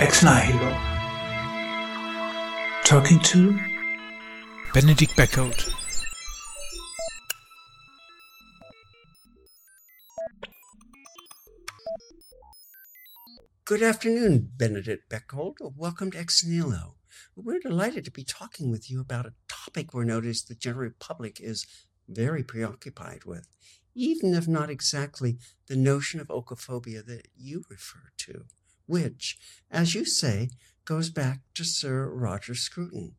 Ex Nihilo. Talking to Benedict Beckeld. Good afternoon, Benedict Beckeld. Welcome to Ex Nihilo. We're delighted to be talking with you about a topic we're noticed the general public is very preoccupied with, even if not exactly the notion of oikophobia that you refer to, which, as you say, goes back to Sir Roger Scruton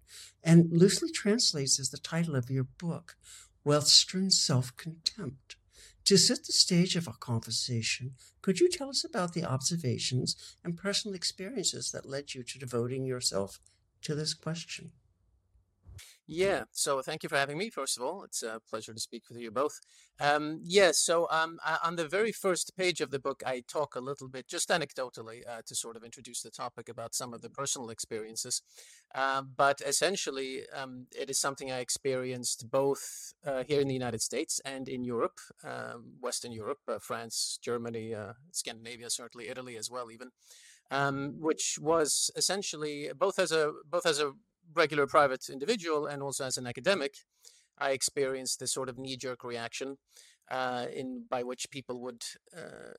and loosely translates as the title of your book, Western Self-Contempt. To set the stage of our conversation, could you tell us about the observations and personal experiences that led you to devoting yourself to this question? Yeah, so thank you for having me. First of all, it's a pleasure to speak with you both. Um, yeah, so um, on the very first page of the book, I talk a little bit, just anecdotally, uh, to sort of introduce the topic about some of the personal experiences. Uh, but essentially, um, it is something I experienced both uh, here in the United States and in Europe, um, Western Europe, uh, France, Germany, uh, Scandinavia, certainly Italy as well, even. Um, which was essentially both as a both as a regular private individual and also as an academic, I experienced this sort of knee-jerk reaction uh, in by which people would, uh,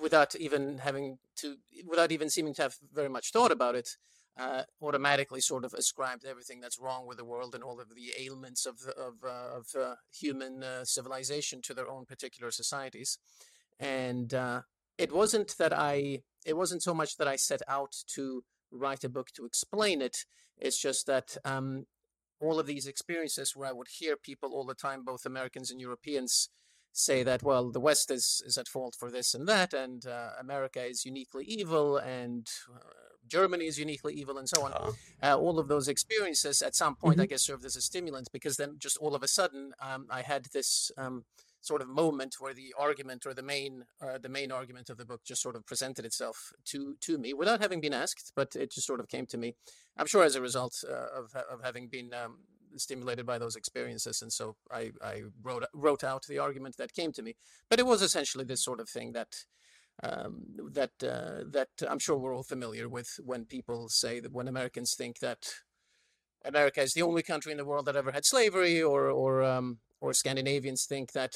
without even having to, without even seeming to have very much thought about it, uh, automatically sort of ascribed everything that's wrong with the world and all of the ailments of of, uh, of uh, human uh, civilization to their own particular societies, and it wasn't that I, it wasn't so much that I set out to write a book to explain it. It's just that um, all of these experiences where I would hear people all the time, both Americans and Europeans, say that well the west is is at fault for this and that and uh, america is uniquely evil and uh, germany is uniquely evil and so on uh-huh. uh, all of those experiences at some point mm-hmm. i guess served as a stimulant because then just all of a sudden um, i had this um, sort of moment where the argument or the main uh, the main argument of the book just sort of presented itself to to me without having been asked, but it just sort of came to me. I'm sure as a result uh, of of having been um, stimulated by those experiences, and so I I wrote wrote out the argument that came to me. But it was essentially this sort of thing that. Um, that uh, that I'm sure we're all familiar with when people say that when Americans think that America is the only country in the world that ever had slavery, or or um, or Scandinavians think that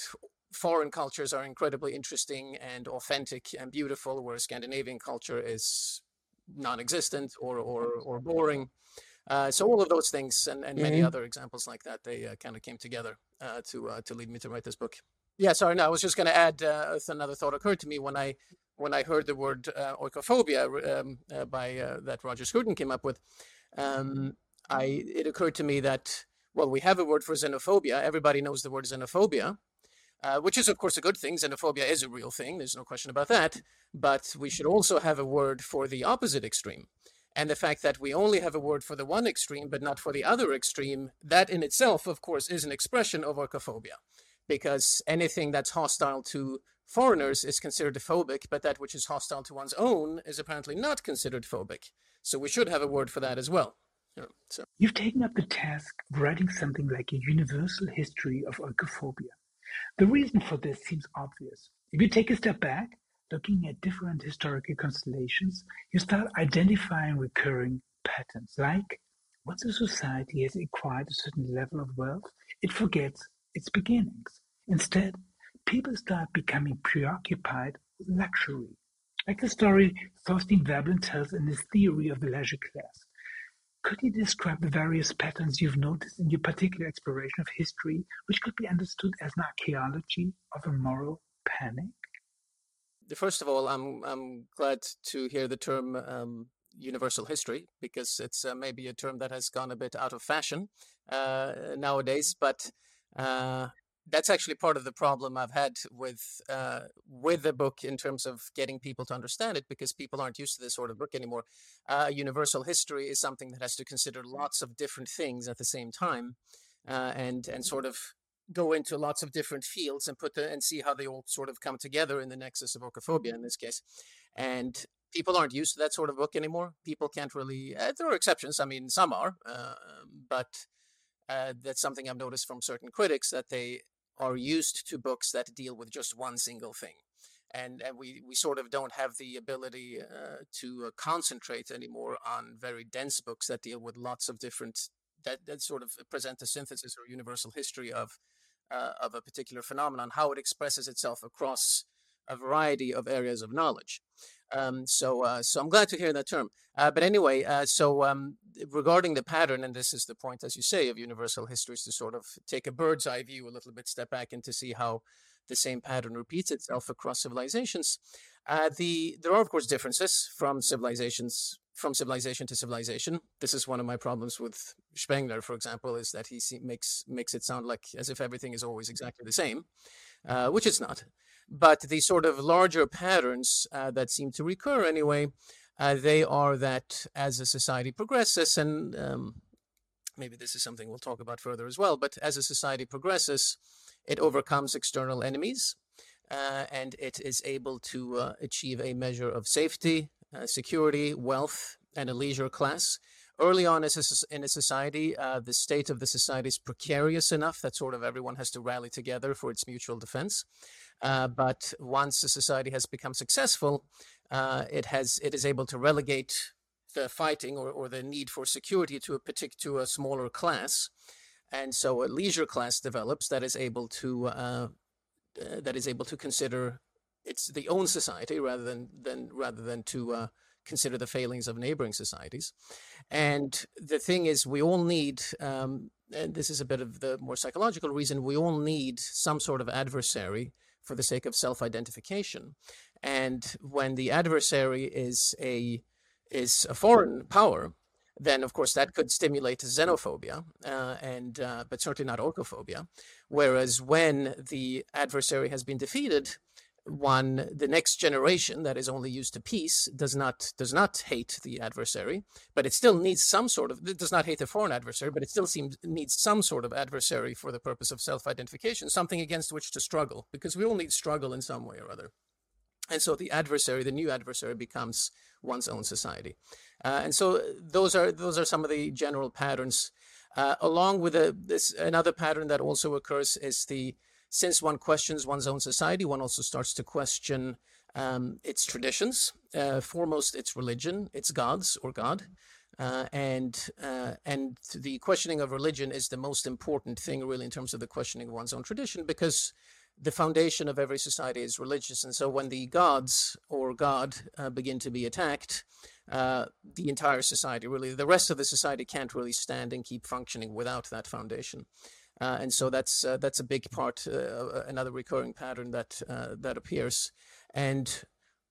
foreign cultures are incredibly interesting and authentic and beautiful, whereas Scandinavian culture is non-existent or or, or boring. Uh, so all of those things and, and many mm-hmm. other examples like that, they uh, kind of came together uh, to uh, to lead me to write this book. Yeah, sorry, no, I was just going to add uh, another thought occurred to me when I when I heard the word uh, oikophobia um, by that Roger Scruton came up with. Um, I it occurred to me that well, we have a word for xenophobia. Everybody knows the word xenophobia, uh, which is, of course, a good thing. Xenophobia is a real thing. There's no question about that. But we should also have a word for the opposite extreme. And the fact that we only have a word for the one extreme, but not for the other extreme, that in itself, of course, is an expression of oikophobia. Because anything that's hostile to foreigners is considered phobic, but that which is hostile to one's own is apparently not considered phobic. So we should have a word for that as well. Yeah, so. You've taken up the task of writing something like a universal history of oikophobia. The reason for this seems obvious. If you take a step back, looking at different historical constellations, you start identifying recurring patterns, like once a society has acquired a certain level of wealth, it forgets its beginnings. Instead, people start becoming preoccupied with luxury, like the story Thorstein Veblen tells in his theory of the leisure class. Could you describe the various patterns you've noticed in your particular exploration of history, which could be understood as an archaeology of a moral panic? First of all, I'm I'm glad to hear the term um, universal history because it's uh, maybe a term that has gone a bit out of fashion uh, nowadays. But uh, that's actually part of the problem I've had with uh, with the book in terms of getting people to understand it because people aren't used to this sort of book anymore. Uh, universal history is something that has to consider lots of different things at the same time, uh, and and sort of go into lots of different fields and put the, and see how they all sort of come together in the nexus of oikophobia in this case, and. People aren't used to that sort of book anymore. People can't really. Uh, there are exceptions. I mean, some are, uh, but uh, that's something I've noticed from certain critics that they are used to books that deal with just one single thing. and and we we sort of don't have the ability uh, to uh, concentrate anymore on very dense books that deal with lots of different that that sort of present a synthesis or universal history of uh, of a particular phenomenon, how it expresses itself across a variety of areas of knowledge. Um, so, uh, so I'm glad to hear that term. Uh, but anyway, uh, so um, regarding the pattern, and this is the point, as you say, of universal history, is to sort of take a bird's eye view a little bit, step back, and to see how the same pattern repeats itself across civilizations. Uh, the there are of course differences from civilizations from civilization to civilization. This is one of my problems with Spengler, for example, is that he makes makes it sound like as if everything is always exactly the same, uh, which it's not. But the sort of larger patterns uh, that seem to recur anyway, uh, they are that as a society progresses, and um, maybe this is something we'll talk about further as well, but as a society progresses, it overcomes external enemies. Uh, and it is able to uh, achieve a measure of safety, uh, security, wealth, and a leisure class. Early on in a society, uh, the state of the society is precarious enough that sort of everyone has to rally together for its mutual defense. Uh, but once a society has become successful, uh, it has it is able to relegate the fighting or, or the need for security to a particular to a smaller class, and so a leisure class develops that is able to uh, uh that is able to consider its the own society rather than than rather than to uh, consider the failings of neighboring societies. And the thing is, we all need. Um, and this is a bit of the more psychological reason, we all need some sort of adversary for the sake of self-identification. And when the adversary is a is a foreign power, then of course that could stimulate xenophobia, uh, and uh, but certainly not oikophobia. Whereas when the adversary has been defeated, one the next generation that is only used to peace does not does not hate the adversary but it still needs some sort of it does not hate the foreign adversary but it still seems needs some sort of adversary for the purpose of self-identification something against which to struggle because we all need struggle in some way or other. And so the adversary the new adversary becomes one's own society. Uh, and so those are those are some of the general patterns. Uh, along with a, this another pattern that also occurs is the since one questions one's own society, one also starts to question um, its traditions, uh, foremost its religion, its gods or God. Uh, and uh, and the questioning of religion is the most important thing, really, in terms of the questioning of one's own tradition, because the foundation of every society is religious. And so, when the gods or God uh, begin to be attacked, uh, the entire society, really, the rest of the society can't really stand and keep functioning without that foundation. Uh, and so that's uh, that's a big part, uh, another recurring pattern that uh, that appears. And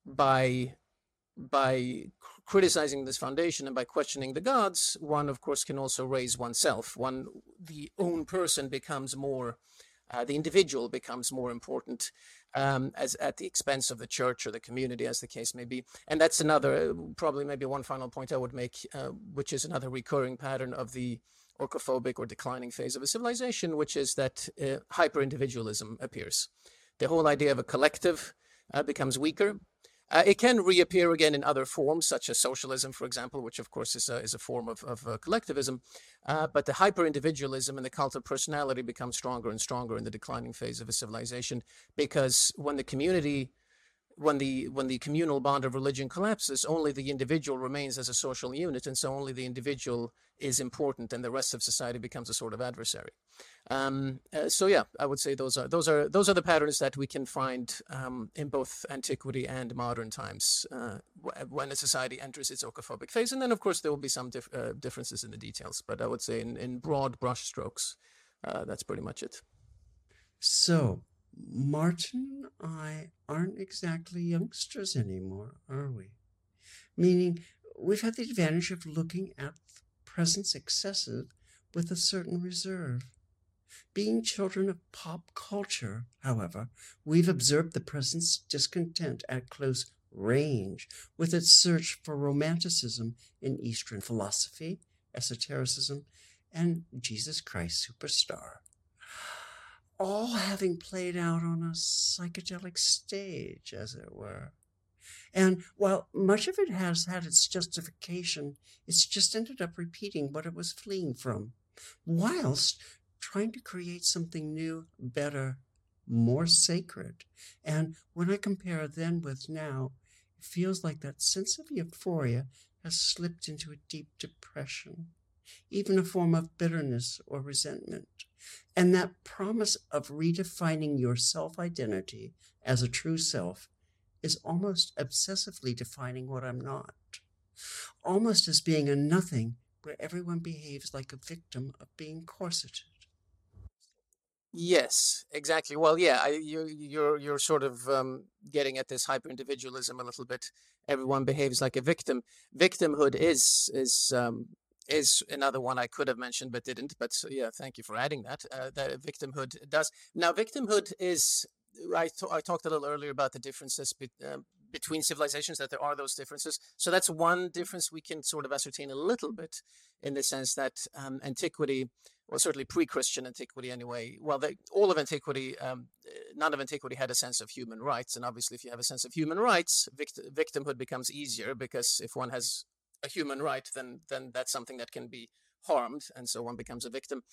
by by criticizing this foundation and by questioning the gods, one of course can also raise oneself. One the own person becomes more, uh, the individual becomes more important. Um, as at the expense of the church or the community, as the case may be, and that's another probably maybe one final point I would make, which is another recurring pattern of the oikophobic or declining phase of a civilization, which is that uh, hyper individualism appears. The whole idea of a collective uh, becomes weaker. Uh, it can reappear again in other forms, such as socialism, for example, which of course is a, is a form of, of uh, collectivism. Uh, but the hyper individualism and the cult of personality become stronger and stronger in the declining phase of a civilization because when the community when the when the communal bond of religion collapses, only the individual remains as a social unit, and so only the individual is important, and the rest of society becomes a sort of adversary. Um, uh, so yeah, I would say those are those are those are the patterns that we can find um, in both antiquity and modern times uh, when a society enters its oikophobic phase, and then of course there will be some dif- uh, differences in the details, but I would say in, in broad brushstrokes, uh, that's pretty much it. So Martin and I aren't exactly youngsters anymore, are we? Meaning, we've had the advantage of looking at the present successive with a certain reserve. Being children of pop culture, however, we've observed the present's discontent at close range with its search for romanticism in Eastern philosophy, esotericism, and Jesus Christ Superstar all having played out on a psychedelic stage, as it were. And while much of it has had its justification, it's just ended up repeating what it was fleeing from, whilst trying to create something new, better, more sacred. And when I compare then with now, it feels like that sense of euphoria has slipped into a deep depression, even a form of bitterness or resentment. And that promise of redefining your self identity as a true self is almost obsessively defining what I'm not, almost as being a nothing where everyone behaves like a victim of being corseted. Yes, exactly. Well, yeah, I, you, you're you're sort of um, getting at this hyper individualism a little bit. Everyone behaves like a victim. Victimhood is is um, is another one I could have mentioned but didn't. But yeah, thank you for adding that. Uh, that victimhood does now. Victimhood is. I, I talked a little earlier about the differences be, uh, between civilizations that there are those differences. So that's one difference we can sort of ascertain a little bit in the sense that um, antiquity, well, certainly pre-Christian antiquity anyway. Well, they, all of antiquity, um, none of antiquity had a sense of human rights, and obviously, if you have a sense of human rights, vict- victimhood becomes easier because if one has a human right, then then that's something that can be harmed, and so one becomes a victim.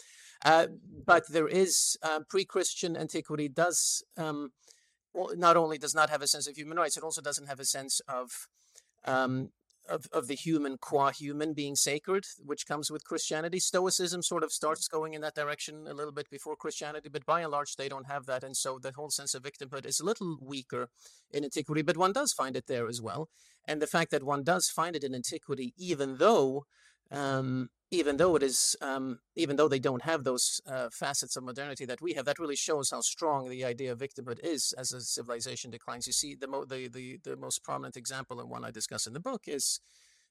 Uh, but there is uh, pre-Christian antiquity does. Um, not only does not have a sense of human rights, it also doesn't have a sense of um, of, of the human qua human being sacred, which comes with Christianity. Stoicism sort of starts going in that direction a little bit before Christianity, but by and large, they don't have that. And so the whole sense of victimhood is a little weaker in antiquity, but one does find it there as well. And the fact that one does find it in antiquity, even though um, even though it is, um, even though they don't have those uh, facets of modernity that we have, that really shows how strong the idea of victimhood is as a civilization declines. You see, the mo- the, the the most prominent example and one I discuss in the book is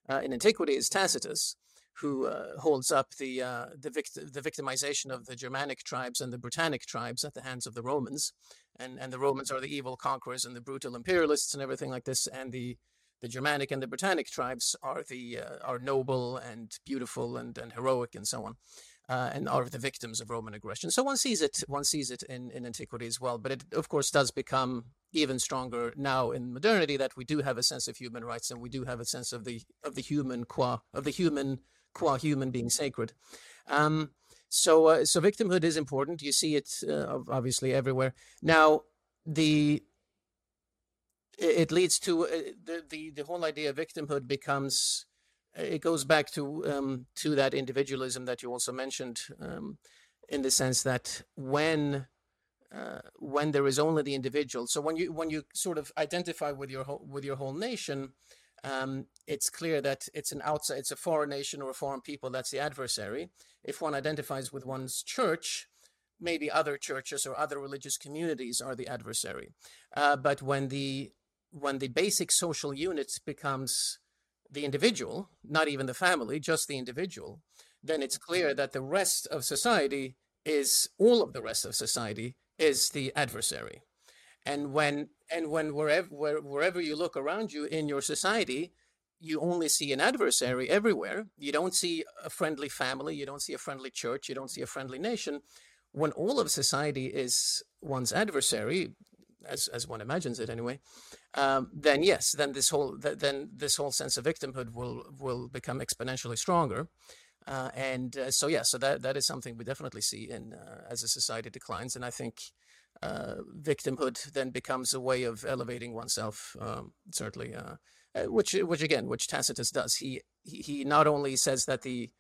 uh, in antiquity is Tacitus, who uh, holds up the uh, the, vict- the victimization of the Germanic tribes and the Britannic tribes at the hands of the Romans, and and the Romans are the evil conquerors and the brutal imperialists and everything like this, and the the Germanic and the Britannic tribes are the uh, are noble and beautiful and, and heroic and so on, uh, and are the victims of Roman aggression. So one sees it one sees it in, in antiquity as well, but it of course does become even stronger now in modernity that we do have a sense of human rights and we do have a sense of the of the human qua of the human qua human being sacred. Um, so uh, so victimhood is important. You see it uh, obviously everywhere now. The it leads to uh, the, the the whole idea of victimhood becomes uh, it goes back to um, to that individualism that you also mentioned um, in the sense that when uh, when there is only the individual so when you when you sort of identify with your whole, with your whole nation um, it's clear that it's an outside it's a foreign nation or a foreign people that's the adversary. If one identifies with one's church maybe other churches or other religious communities are the adversary. Uh, but when the when the basic social unit becomes the individual, not even the family, just the individual, then it's clear mm-hmm. that the rest of society is all of the rest of society is the adversary. And when and when wherever where, wherever you look around you in your society, you only see an adversary everywhere. You don't see a friendly family, you don't see a friendly church, you don't see a friendly nation. When all of society is one's adversary, as as one imagines it anyway, um, then yes, then this whole th- then this whole sense of victimhood will will become exponentially stronger. Uh, and uh, so yeah, so that that is something we definitely see in uh, as a society declines, and I think uh, victimhood then becomes a way of elevating oneself. Um, certainly, uh, uh, which which again, which Tacitus does. He, he not only says that the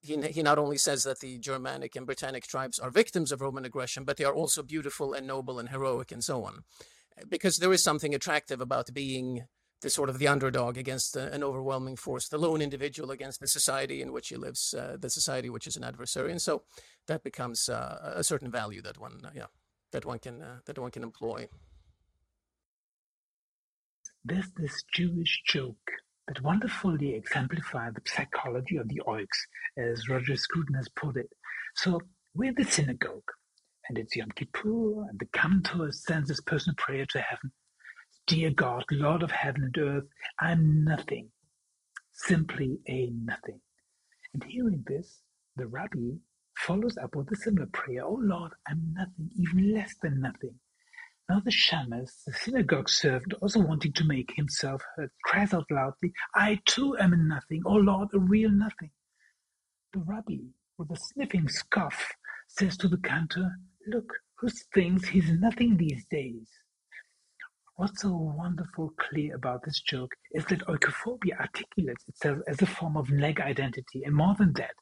he, he not only says that the Germanic and Britannic tribes are victims of Roman aggression, but they are also beautiful and noble and heroic and so on. Because there is something attractive about being the sort of the underdog against an overwhelming force, the lone individual against the society in which he lives, uh, the society which is an adversary, and so that becomes uh, a certain value that one, uh, yeah, that one can uh, that one can employ. There's this Jewish joke that wonderfully exemplify the psychology of the oiks, as Roger Scruton has put it. So we're the synagogue, and it's Yom Kippur, and the cantor sends his personal prayer to heaven. Dear God, Lord of heaven and earth, I'm nothing, simply a nothing. And hearing this, the rabbi follows up with a similar prayer, Oh Lord, I'm nothing, even less than nothing. Now the shamus, the synagogue servant, also wanting to make himself heard, cries out loudly, I too am a nothing, O Lord, a real nothing. The rabbi, with a sniffing scoff, says to the cantor, Look, who thinks he's nothing these days. What's so wonderful clear about this joke is that oikophobia articulates itself as a form of neg identity, and more than that,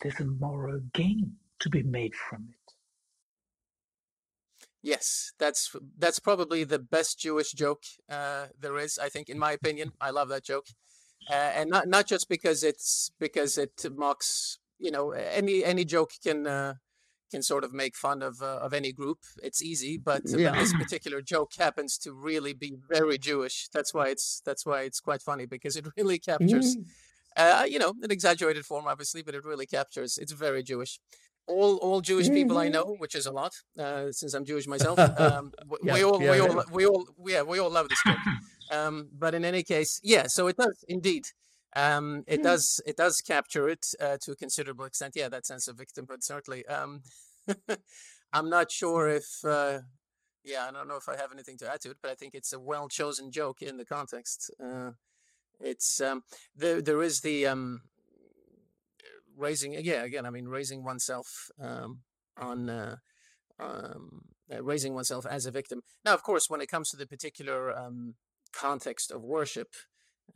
there's a moral gain to be made from it. Yes, that's that's probably the best Jewish joke uh, there is. I think, in my opinion, I love that joke, uh, and not not just because it's because it mocks. You know, any any joke can uh, can sort of make fun of uh, of any group. It's easy, but, yeah. but, this particular joke happens to really be very Jewish. That's why it's that's why it's quite funny because it really captures. Mm. Uh, you know, an exaggerated form, obviously, but it really captures. It's very Jewish all all Jewish people I know, which is a lot, uh, since I'm Jewish myself. Um, yeah, we all yeah, we all yeah. we all yeah we all love this book. Um, but in any case, yeah. So it does indeed. Um, it hmm. does it does capture it uh, to a considerable extent. Yeah, that sense of victimhood certainly. Um, I'm not sure if. Uh, yeah, I don't know if I have anything to add to it, but I think it's a well chosen joke in the context. Uh, it's um, there. There is the um, raising yeah again i mean raising oneself um, on uh, um, uh, raising oneself as a victim. Now of course when it comes to the particular um, context of worship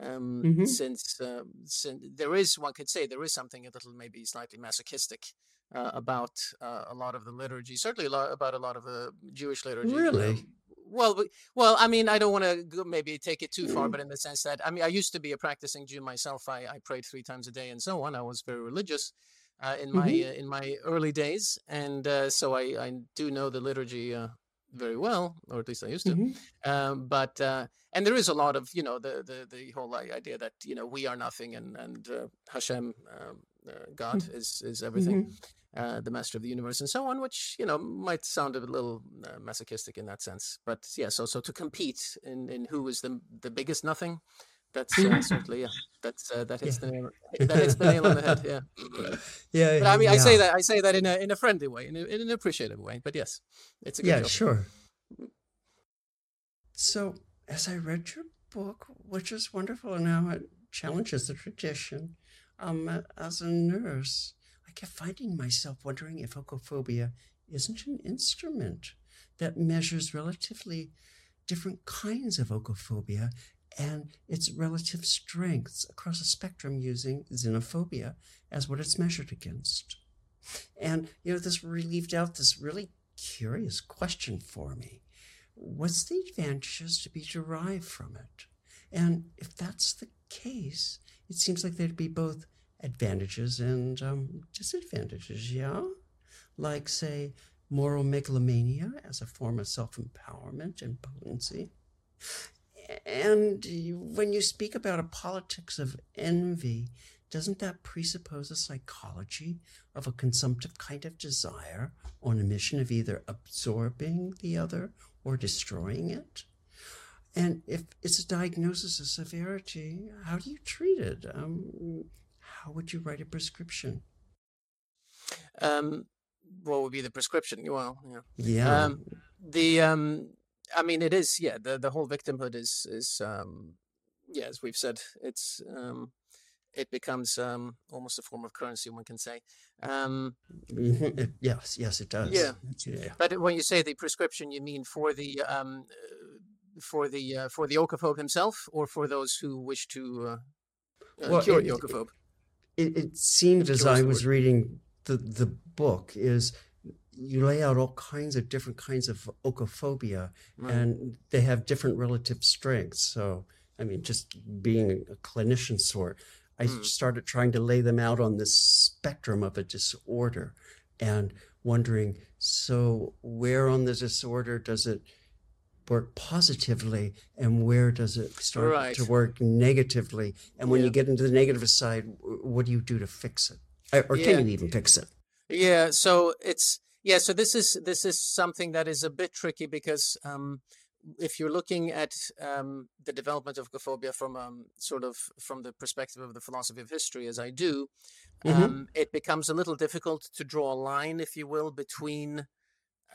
um, mm-hmm. since, um, since there is one could say there is something a little maybe slightly masochistic uh, about uh, a lot of the liturgy certainly a lot about a lot of the jewish liturgy really well, well, I mean, I don't want to maybe take it too far, but in the sense that I mean, I used to be a practicing Jew myself. I, I prayed three times a day and so on. I was very religious uh, in my mm-hmm. uh, in my early days, and uh, so I, I do know the liturgy uh, very well, or at least I used to. Mm-hmm. Um, but uh, and there is a lot of you know the the the whole idea that you know we are nothing and and uh, Hashem, um, God mm-hmm. is is everything. Mm-hmm uh, the master of the universe and so on, which you know might sound a little uh, masochistic in that sense. But yeah, so so to compete in, in who is the the biggest nothing, that's uh, certainly yeah, that's uh, that hits yeah. the nail, that hits the nail on the head. Yeah, yeah. But I mean, yeah. I say that I say that in a in a friendly way, in, a, in an appreciative way. But yes, it's a good yeah, joke. sure. So as I read your book, which is wonderful, and how it challenges the tradition, um, as a nurse kept finding myself wondering if oikophobia isn't an instrument that measures relatively different kinds of oikophobia and its relative strengths across a spectrum using xenophobia as what it's measured against. And, you know, this relieved out this really curious question for me. What's the advantages to be derived from it? And if that's the case, it seems like there'd be both advantages and um, disadvantages, yeah? Like, say, moral megalomania as a form of self empowerment and potency. And when you speak about a politics of envy, doesn't that presuppose a psychology of a consumptive kind of desire on a mission of either absorbing the other or destroying it? And if it's a diagnosis of severity, how do you treat it? Um, how would you write a prescription? Um, what would be the prescription? Well, yeah. Yeah. Um, the um, I mean, it is yeah. The the whole victimhood is is um, yeah, as we've said, it's um, it becomes um, almost a form of currency, one can say. Um, mm-hmm. yes, yes, it does. Yeah. yeah. But when you say the prescription, you mean for the um, for the uh, for the oikophobe himself, or for those who wish to uh, uh, well, cure it, the? It, it seemed as I was reading the, the book is you lay out all kinds of different kinds of oikophobia right. and they have different relative strengths. So, I mean, just being a clinician sort, I mm. started trying to lay them out on this spectrum of a disorder and wondering so, where on the disorder does it work positively and where does it start right. to work negatively and when yeah. you get into the negative side what do you do to fix it or, yeah. can you even fix it yeah so it's yeah so this is this is something that is a bit tricky because um, if you're looking at um, the development of oikophobia from um, sort of from the perspective of the philosophy of history as i do mm-hmm. Um, it becomes a little difficult to draw a line if you will between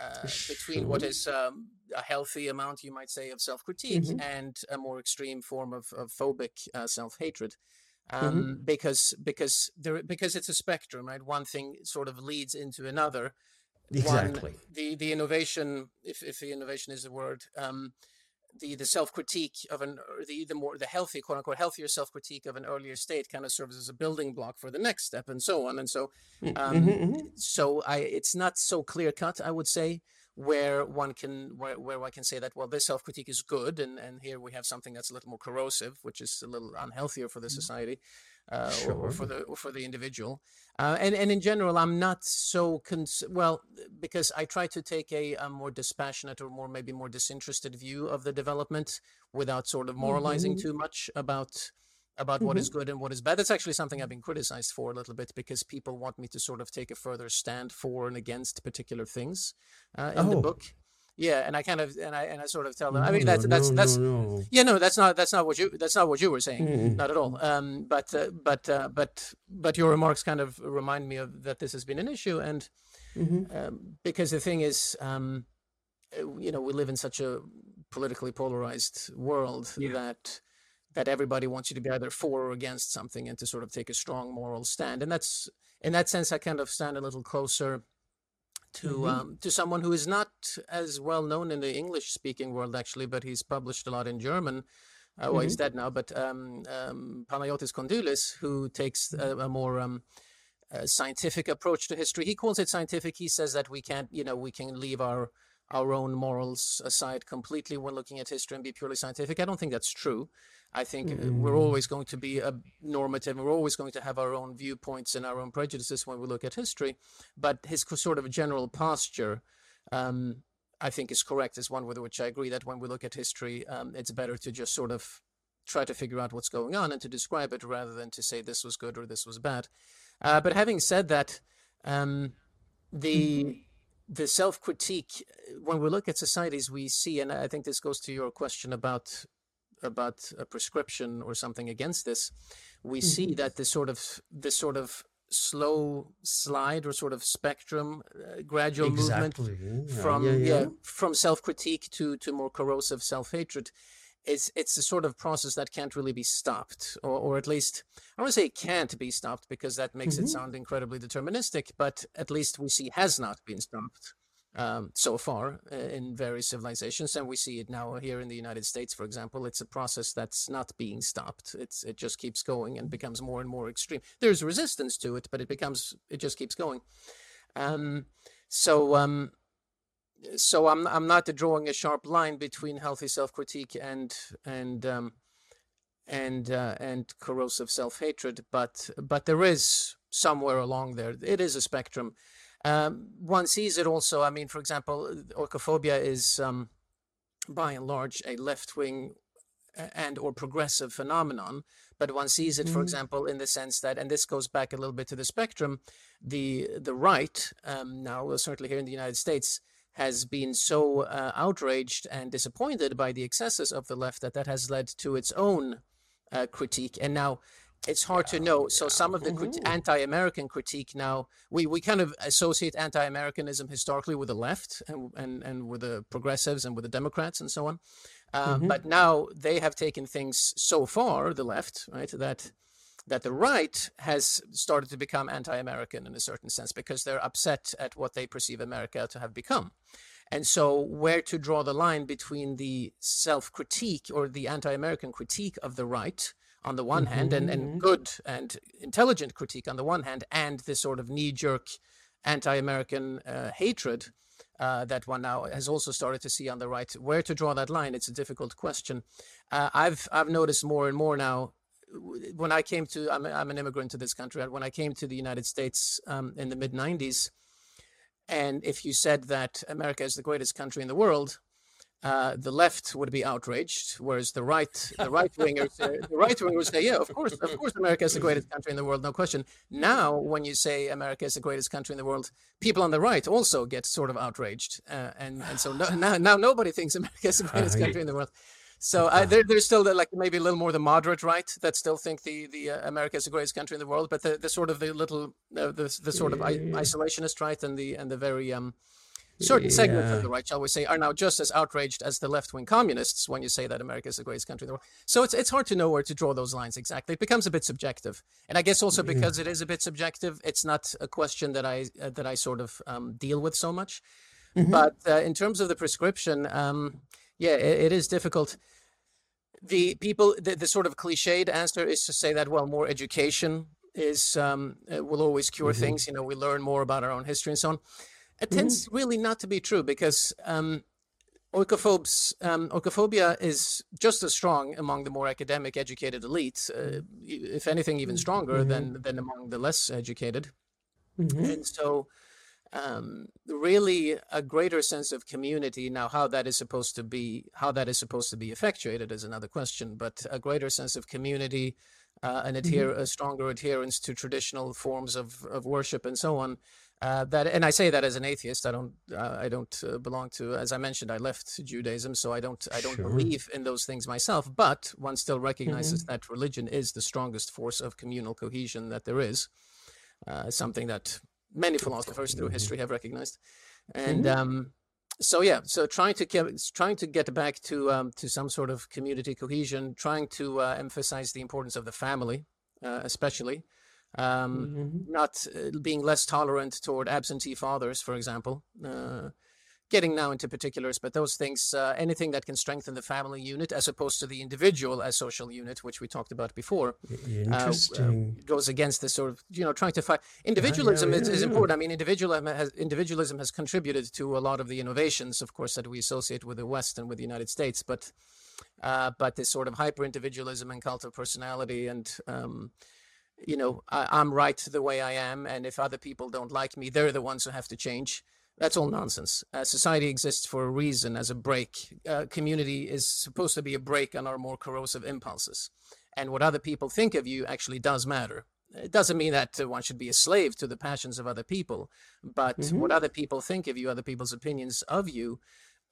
uh, between what is um, a healthy amount, you might say, of self critique mm-hmm. and a more extreme form of, of phobic uh, self hatred. Um, mm-hmm. Because because there because it's a spectrum, right? One thing sort of leads into another. exactly one, the the innovation, if if the innovation is the word, um, the the self critique of an the the more the healthy quote unquote healthier self critique of an earlier state kind of serves as a building block for the next step and so on. And so Mm, um, mhm, mhm. so I it's not so clear cut I would say where one can where, where one can say that well this self critique is good and and here we have something that's a little more corrosive which is a little unhealthier for the society uh, or, or for the or for the individual uh, and and in general I'm not so cons- well because I try to take a, a more dispassionate or more maybe more disinterested view of the development without sort of moralizing Mhm. too much about about what is good and what is bad. That's actually something I've been criticized for a little bit because people want me to sort of take a further stand for and against particular things uh, in the Oh. book. Yeah, and I kind of and I and I sort of tell them. I No, mean, no, that's that's no, that's no, no. yeah, no, that's not that's not what you that's not what you were saying, Mm. not at all. Um, but uh, but uh, but but your remarks kind of remind me of that this has been an issue, and Mhm. um, because the thing is, um, you know, we live in such a politically polarized world Yeah. that that everybody wants you to be either for or against something and to sort of take a strong moral stand, and that's in that sense, I kind of stand a little closer to Mhm. um, to someone who is not as well known in the English speaking world actually, but he's published a lot in German. Uh, well, he's dead now, but um, um, Panayotis Kondylis, who takes a, a more um, uh, scientific approach to history. He calls it scientific. He says that we can't, you know, we can leave our our own morals aside completely when looking at history and be purely scientific. I don't think that's true. I think uh, we're always going to be a normative. We're always going to have our own viewpoints and our own prejudices when we look at history. But his sort of general posture, um, I think, is correct. Is one with which I agree that when we look at history, um, it's better to just sort of try to figure out what's going on and to describe it rather than to say this was good or this was bad. Uh, but having said that, um, the the self critique when we look at societies, we see, and I think this goes to your question about about a prescription or something against this. We see that this sort of this sort of slow slide or sort of spectrum, uh, gradual movement Yeah, from yeah, yeah, yeah. from self critique to to more corrosive self hatred. It's it's a sort of process that can't really be stopped, or or at least I want to say it can't be stopped because that makes Mm-hmm. it sound incredibly deterministic, but at least we see has not been stopped um, so far uh, in various civilizations, and we see it now here in the United States, for example. It's a process that's not being stopped. It's it just keeps going and becomes more and more extreme. There's resistance to it, but it becomes it just keeps going. Um, so um, so I'm I'm not drawing a sharp line between healthy self critique and and um, and uh, and corrosive self hatred, but but there is somewhere along there. It is a spectrum. Um, one sees it also. I mean, for example, oikophobia is um, by and large a left wing and or progressive phenomenon but one sees it for example in the sense that and this goes back a little bit to the spectrum the the right um, now certainly here in the united states has been so uh, outraged and disappointed by the excesses of the left that that has led to its own uh, critique. And now it's hard to know. So some of the crit- anti-american critique now we, we kind of associate anti-americanism historically with the left and, and, and with the progressives and with the democrats and so on. Um, But now they have taken things so far, the left, right, that that the right has started to become anti-American in a certain sense because they're upset at what they perceive America to have become. And so, where to draw the line between the self-critique or the anti-American critique of the right on the one hand, and, and good and intelligent critique on the one hand, and this sort of knee-jerk anti-American uh, hatred uh, that one now has also started to see on the right. Where to draw that line? It's a difficult question. Uh, I've I've noticed more and more now. When I came to, I'm, I'm an immigrant to this country. When I came to the United States um, in the mid '90s, and if you said that America is the greatest country in the world, uh, the left would be outraged, whereas the right, the right wingers, uh, the right wingers say, "Yeah, of course, of course, America is the greatest country in the world, no question." Now, when you say America is the greatest country in the world, people on the right also get sort of outraged, uh, and and so no, now now nobody thinks America is the greatest country in the world. So uh, there, there's still the, like maybe a little more the moderate right that still think the the uh, America is the greatest country in the world, but the, the sort of the little uh, the the sort of I- isolationist right and the and the very um certain yeah. segments of the right, shall we say, are now just as outraged as the left-wing communists when you say that America is the greatest country in the world. So it's it's hard to know where to draw those lines exactly. It becomes a bit subjective, and I guess also because yeah. it is a bit subjective, it's not a question that I uh, that I sort of um, deal with so much. Mm-hmm. But uh, in terms of the prescription, um, yeah, it, it is difficult. The people, the, the sort of cliched answer is to say that well, more education is um, uh, will always cure mm-hmm. things. You know, we learn more about our own history and so on. It mm-hmm. tends really not to be true because um, oikophobes, um, oikophobia is just as strong among the more academic, educated elites. Uh, if anything, even stronger mm-hmm. than than among the less educated. Mm-hmm. And so, um, really, a greater sense of community. Now, how that is supposed to be, how that is supposed to be effectuated, is another question. But a greater sense of community uh, and adhere mm-hmm. a stronger adherence to traditional forms of, of worship and so on. Uh, that and I say that as an atheist. I don't. Uh, I don't uh, belong to. As I mentioned, I left Judaism, so I don't. I don't sure. believe in those things myself. But one still recognizes mm-hmm. that religion is the strongest force of communal cohesion that there is. Uh, something that many philosophers through history have recognized, and um, so yeah, so trying to get trying to get back to um, to some sort of community cohesion, trying to uh, emphasize the importance of the family, uh, especially, um, mm-hmm. not uh, being less tolerant toward absentee fathers, for example. Getting now into particulars, but those things, uh, anything that can strengthen the family unit as opposed to the individual as social unit, which we talked about before, uh, Interesting. Uh, goes against this sort of, you know, trying to fight. Individualism yeah, yeah, yeah, is, is, important. I mean, individualism has, individualism has contributed to a lot of the innovations, of course, that we associate with the West and with the United States, but uh, but this sort of hyper individualism and cult of personality and um, you know I, am right the way I am, and if other people don't like me, they're the ones who have to change. That's all nonsense. Uh, society exists for a reason as a break. Uh, community is supposed to be a break on our more corrosive impulses. And what other people think of you actually does matter. It doesn't mean that uh, one should be a slave to the passions of other people, but mm-hmm. what other people think of you, other people's opinions of you,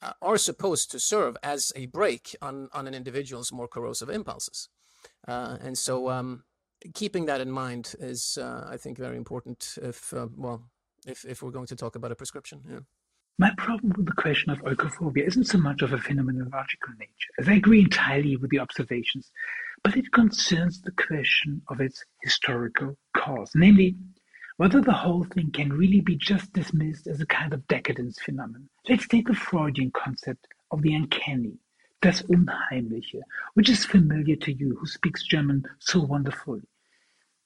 uh, are supposed to serve as a break on, on an individual's more corrosive impulses. Uh, and so, um, keeping that in mind is, uh, I think, very important. If well, if, if we're going to talk about a prescription. Yeah. My problem with the question of oikophobia isn't so much of a phenomenological nature, as I agree entirely with the observations, but it concerns the question of its historical cause, namely, whether the whole thing can really be just dismissed as a kind of decadence phenomenon. Let's take the Freudian concept of the uncanny, das Unheimliche, which is familiar to you who speaks German so wonderfully.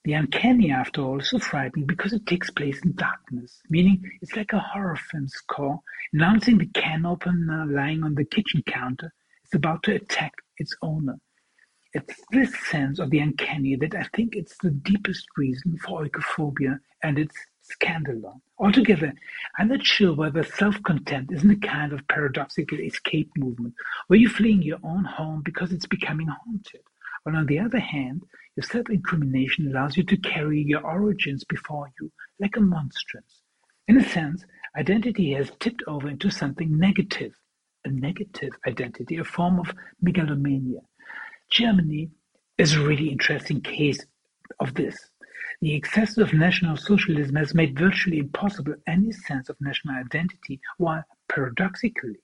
The uncanny, after all, is so frightening because it takes place in darkness, meaning it's like a horror film score announcing the can opener uh, lying on the kitchen counter is about to attack its owner. It's this sense of the uncanny that I think it's the deepest reason for oikophobia and its scandalon. Altogether, I'm not sure whether self-contempt isn't a kind of paradoxical escape movement, where you're fleeing your own home because it's becoming haunted. While on the other hand, your self-incrimination allows you to carry your origins before you like a monstrance. In a sense, identity has tipped over into something negative, a negative identity, a form of megalomania. Germany is a really interesting case of this. The excess of National Socialism has made virtually impossible any sense of national identity, while paradoxically,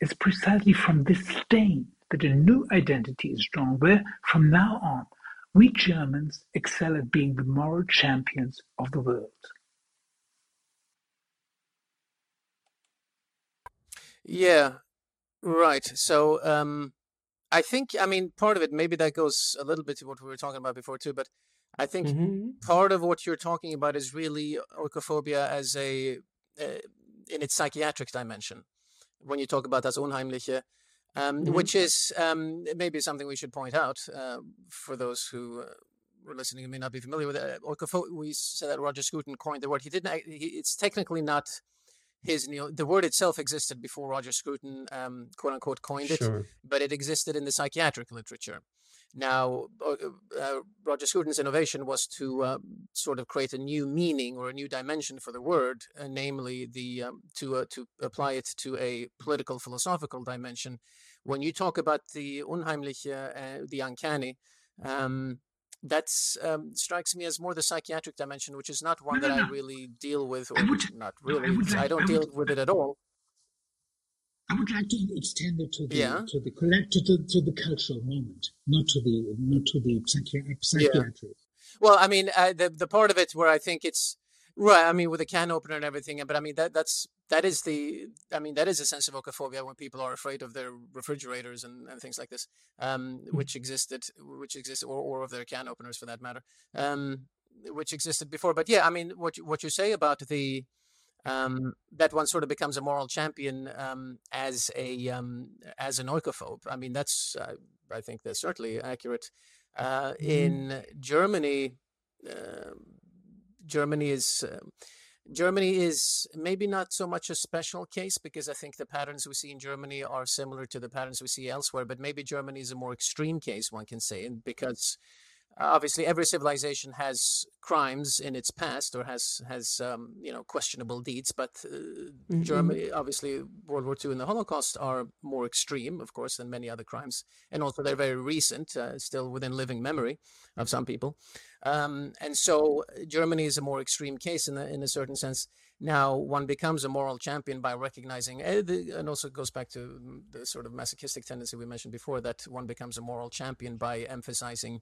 it's precisely from this stain that a new identity is drawn, where from now on we Germans excel at being the moral champions of the world. Yeah, right. So um, I think, I mean, part of it, maybe that goes a little bit to what we were talking about before too, but I think mm-hmm. part of what you're talking about is really oikophobia as a, uh, in its psychiatric dimension. When you talk about das Unheimliche, um, mm-hmm. which is um, maybe something we should point out uh, for those who uh, were listening and may not be familiar with it. we said that Roger Scruton coined the word. He didn't. He, it's technically not his. Know, the word itself existed before Roger Scruton, um, quote unquote, coined it, sure. but it existed in the psychiatric literature. Now, uh, uh, Roger Scruton's innovation was to uh, sort of create a new meaning or a new dimension for the word, uh, namely the um, to uh, to apply it to a political philosophical dimension. When you talk about the unheimliche, uh, the uncanny, um, that um, strikes me as more the psychiatric dimension, which is not one no, that no. I really deal with, or would, not really. I, I don't deal with it at all. I would like to extend it to the Yeah. to the collect to, to the cultural moment, not to the not to the psychi- psychiatry. Well, I mean, uh, the the part of it where I think it's right. I mean, with the can opener and everything, but I mean that that's that is the. I mean, that is a sense of oikophobia when people are afraid of their refrigerators and, and things like this, um, which existed, which existed, or, or of their can openers for that matter, um, which existed before. But yeah, I mean, what you, what you say about the um, that one sort of becomes a moral champion um, as a um, as an oikophobe. I mean, that's uh, I think that's certainly accurate. Uh, in Germany, uh, Germany is um Germany is maybe not so much a special case because I think the patterns we see in Germany are similar to the patterns we see elsewhere. But maybe Germany is a more extreme case, one can say, and because obviously every civilization has crimes in its past or has has um, you know questionable deeds but uh, germany obviously world war ii and the holocaust are more extreme of course than many other crimes and also they're very recent uh, still within living memory of some people. Um, and so germany is a more extreme case in, a, in a certain sense. Now one becomes a moral champion by recognizing uh, and also goes back to the sort of masochistic tendency we mentioned before that one becomes a moral champion by emphasizing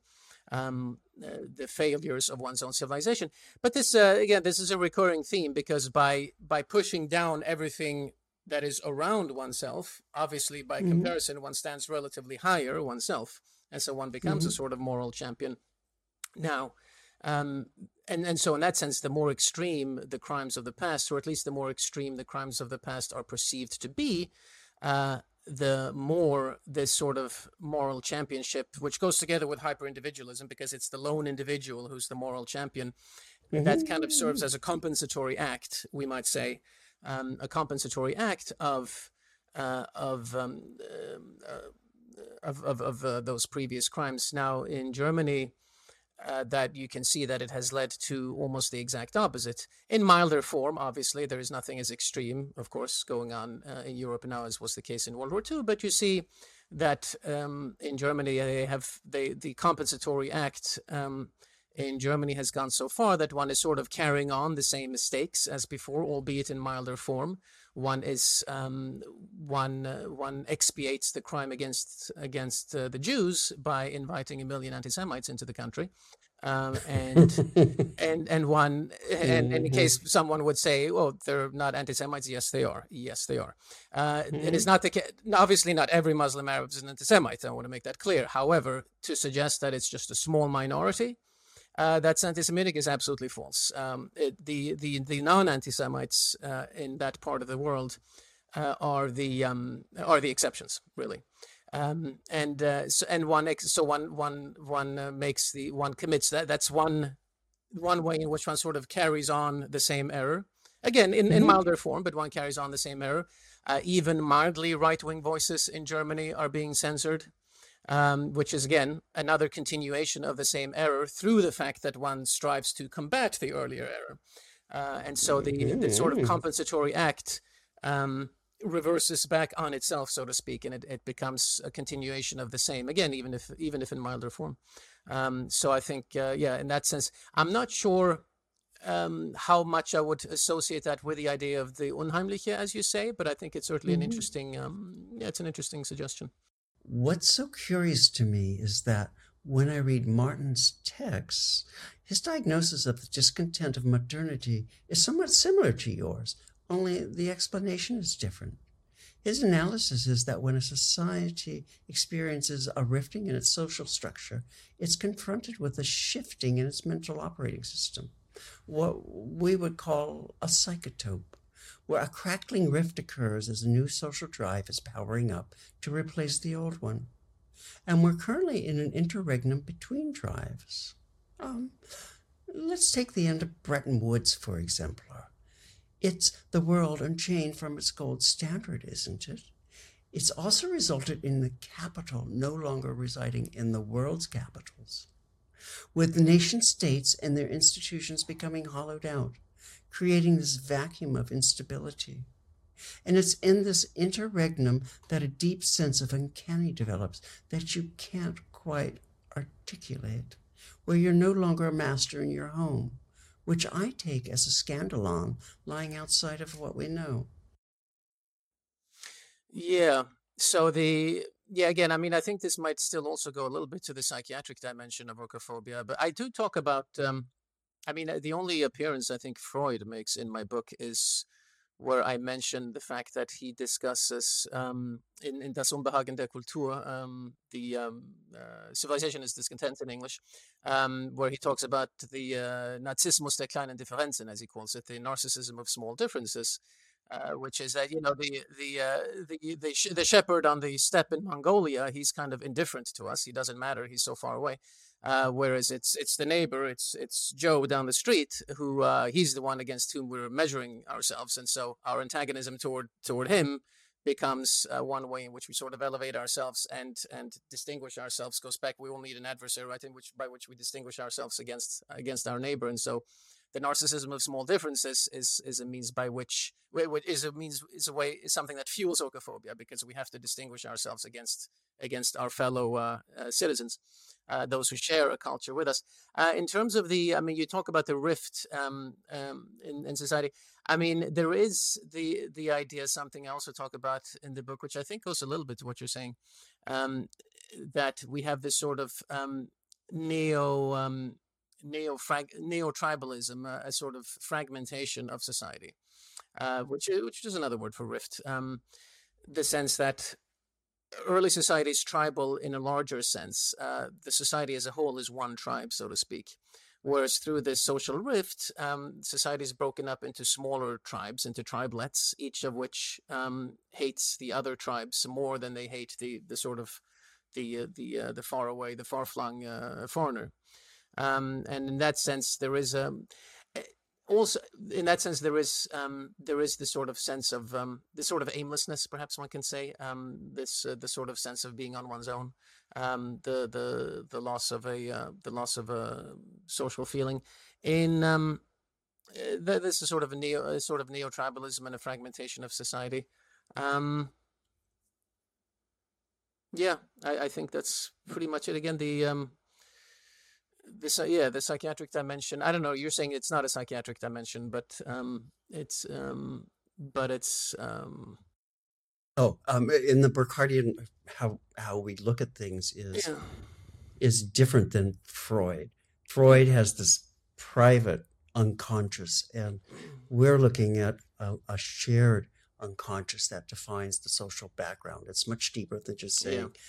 um, uh, the failures of one's own civilization. But this, uh, again, this is a recurring theme because by by pushing down everything that is around oneself, obviously by Mhm. comparison, one stands relatively higher oneself, and so one becomes a Mhm. sort of moral champion. Now, um, and and so in that sense, the more extreme the crimes of the past, or at least the more extreme the crimes of the past are perceived to be, uh, the more this sort of moral championship, which goes together with hyper individualism, because it's the lone individual who's the moral champion, that kind of serves as a compensatory act, we might say, um, a compensatory act of uh, of um, um, uh, of of, of uh, those previous crimes. Now in Germany. Uh, that you can see that it has led to almost the exact opposite in milder form. Obviously, there is nothing as extreme, of course, going on uh, in Europe now as was the case in World War II. But you see that um, in Germany they have they the compensatory act um, in Germany has gone so far that one is sort of carrying on the same mistakes as before, albeit in milder form. One is um, one uh, one expiates the crime against against uh, the Jews by inviting a million anti-Semites into the country, um, and and and one and, and in case someone would say, "Oh, they're not anti-Semites," yes, they are. Yes, they are. Uh, It is not the ca- obviously not every Muslim Arab is an anti-Semite. I want to make that clear. However, to suggest that it's just a small minority uh, that's anti-Semitic is absolutely false. Um, it, the the the non-anti-Semites uh, in that part of the world uh, are the um, are the exceptions, really. Um, and uh, so, and one ex- so one one one uh, makes the one commits that that's one one way in which one sort of carries on the same error again in, in milder form, but one carries on the same error. Uh, even mildly right-wing voices in Germany are being censored um, which is again another continuation of the same error through the fact that one strives to combat the earlier error. Uh, and so the, the sort of compensatory act um, reverses back on itself, so to speak, and it, it becomes a continuation of the same again, even if even if in milder form. Um, so I think, uh, yeah, in that sense, I'm not sure um, how much I would associate that with the idea of the unheimliche, as you say, but I think it's certainly an interesting, um, yeah, it's an interesting suggestion. What's so curious to me is that when I read Martin's texts, his diagnosis of the discontent of modernity is somewhat similar to yours, only the explanation is different. His analysis is that when a society experiences a rifting in its social structure, it's confronted with a shifting in its mental operating system, what we would call a psychotope where a crackling rift occurs as a new social drive is powering up to replace the old one. And we're currently in an interregnum between drives. Um, let's take the end of Bretton Woods, for exemplar. It's the world unchained from its gold standard, isn't it? It's also resulted in the capital no longer residing in the world's capitals, with the nation states and their institutions becoming hollowed out creating this vacuum of instability. And it's in this interregnum that a deep sense of uncanny develops that you can't quite articulate, where you're no longer a master in your home, which I take as a scandalon lying outside of what we know. Yeah. So the yeah again, I mean, I think this might still also go a little bit to the psychiatric dimension of oikophobia, but I do talk about. Um, I mean, the only appearance I think Freud makes in my book is where I mention the fact that he discusses um, in, in Das Unbehagen der Kultur, um, the um, uh, civilization is discontent in English, um, where he talks about the uh, Narzissmus der kleinen Differenzen, as he calls it, the narcissism of small differences. Uh, which is that you know the the uh, the the, sh- the shepherd on the steppe in Mongolia, he's kind of indifferent to us. He doesn't matter. He's so far away. Uh, whereas it's it's the neighbor, it's it's Joe down the street who uh, he's the one against whom we're measuring ourselves, and so our antagonism toward toward him becomes uh, one way in which we sort of elevate ourselves and and distinguish ourselves. Goes back, we all need an adversary, right? In which by which we distinguish ourselves against against our neighbor, and so the narcissism of small differences is is a means by which is a means is a way is something that fuels oikophobia because we have to distinguish ourselves against against our fellow uh, uh, citizens uh, those who share a culture with us. Uh, in terms of the, I mean, you talk about the rift um, um, in, in, society. I mean, there is the the idea. Something I also talk about in the book, which I think goes a little bit to what you're saying, um, that we have this sort of um, neo um, neo neo tribalism, uh, a sort of fragmentation of society, uh, which which is another word for rift. Um, the sense that early society is tribal in a larger sense. Uh, the society as a whole is one tribe, so to speak. Whereas through this social rift, um, society is broken up into smaller tribes, into tribelets, each of which um, hates the other tribes more than they hate the the sort of the uh, the uh, the far away, the far flung uh, foreigner. Um, and in that sense, there is a also in that sense there is um, there is this sort of sense of um, this sort of aimlessness perhaps one can say um, this uh, the sort of sense of being on one's own um, the the the loss of a uh, the loss of a social feeling. In um, uh, this is sort of a neo a sort of neo tribalism and a fragmentation of society. Um, yeah I, I think that's pretty much it. Again the this uh, yeah the psychiatric dimension i don't know you're saying it's not a psychiatric dimension but um it's um but it's um oh um in the burkhardian how how we look at things is yeah. is different than freud. Freud has this private unconscious and we're looking at a, a shared unconscious that defines the social background. It's much deeper than just saying yeah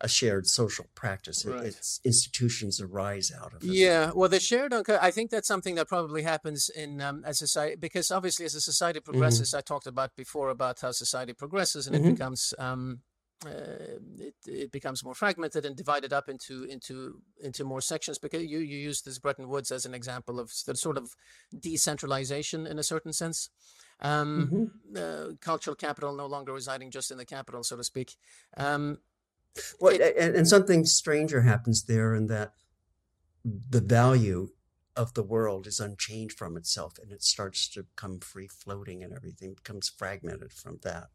a shared social practice. Right. It's institutions arise out of it. Yeah, well, the shared I think that's something that probably happens in um, as society because obviously as a society mm-hmm. progresses, mm-hmm. I talked about before about how society progresses and mm-hmm. it becomes um, uh, it, it becomes more fragmented and divided up into into into more sections because you you use this Bretton Woods as an example of the sort of decentralization in a certain sense. Um, mm-hmm. uh, cultural capital no longer residing just in the capital, so to speak. Um, well, and, and something stranger happens there in that the value of the world is unchanged from itself and it starts to become free floating and everything becomes fragmented from that.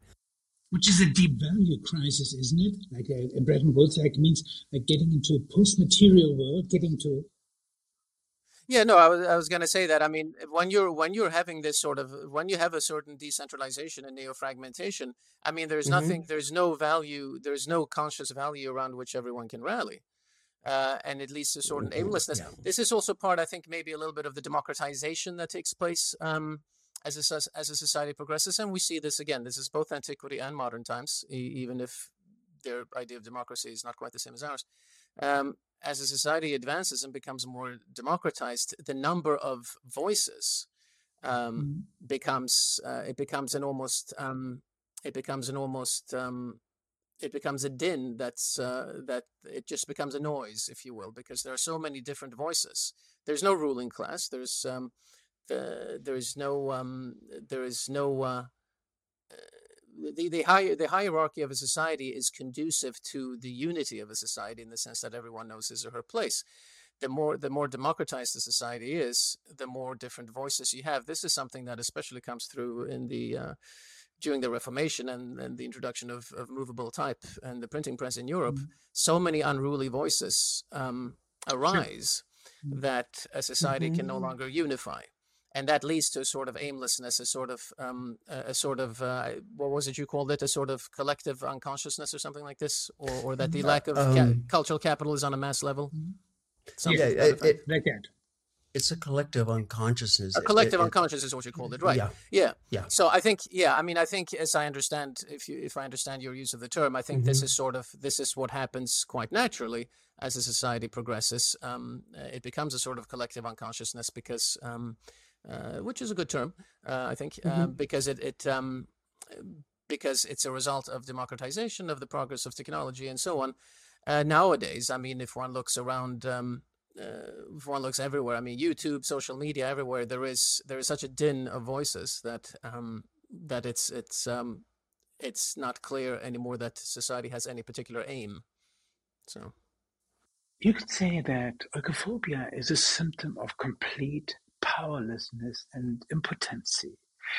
Which is a deep value crisis isn't it? Like uh, a, a bretton woods like means like getting into a post-material world getting to yeah, no, I was I was going to say that. I mean, when you're when you're having this sort of when you have a certain decentralization and neo-fragmentation, I mean, there's mm-hmm. nothing, there's no value, there's no conscious value around which everyone can rally. Uh, and it leads to sort of mm-hmm. aimlessness. Yeah. This is also part, I think, maybe a little bit of the democratization that takes place um, as a as a society progresses, and we see this again. This is both antiquity and modern times, e- even if their idea of democracy is not quite the same as ours. Um, as a society advances and becomes more democratized, the number of voices um, mm-hmm. becomes uh, it becomes an almost um, it becomes an almost um, it becomes a din that's uh, that it just becomes a noise, if you will, because there are so many different voices. There's no ruling class. There's um, the, there is no um, there is no uh, the the, higher, the hierarchy of a society is conducive to the unity of a society in the sense that everyone knows his or her place. The more the more democratized the society is, the more different voices you have. This is something that especially comes through in the uh, during the Reformation and, and the introduction of, of movable type and the printing press in Europe. Mm-hmm. So many unruly voices um, arise sure. Mm-hmm. that a society mm-hmm. can no mm-hmm. longer unify and that leads to a sort of aimlessness, a sort of um, a, sort of uh, what was it you called it, a sort of collective unconsciousness or something like this, or, or that the mm, lack of um, ca- cultural capital is on a mass level. Mm-hmm. Something yeah, it, it, like that. It's a collective unconsciousness. A collective it, unconsciousness is what you called it, right? Yeah. yeah, yeah. So I think, yeah, I mean, I think, as I understand, if you if I understand your use of the term, I think mm-hmm. this is sort of this is what happens quite naturally as a society progresses. Um, it becomes a sort of collective unconsciousness because. Um, uh, which is a good term, uh, I think, uh, mm-hmm. because it, it um, because it's a result of democratization of the progress of technology and so on. Uh, nowadays, I mean, if one looks around, um, uh, if one looks everywhere, I mean, YouTube, social media, everywhere, there is there is such a din of voices that um, that it's it's um, it's not clear anymore that society has any particular aim. So. You could say that oikophobia is a symptom of complete powerlessness and impotency.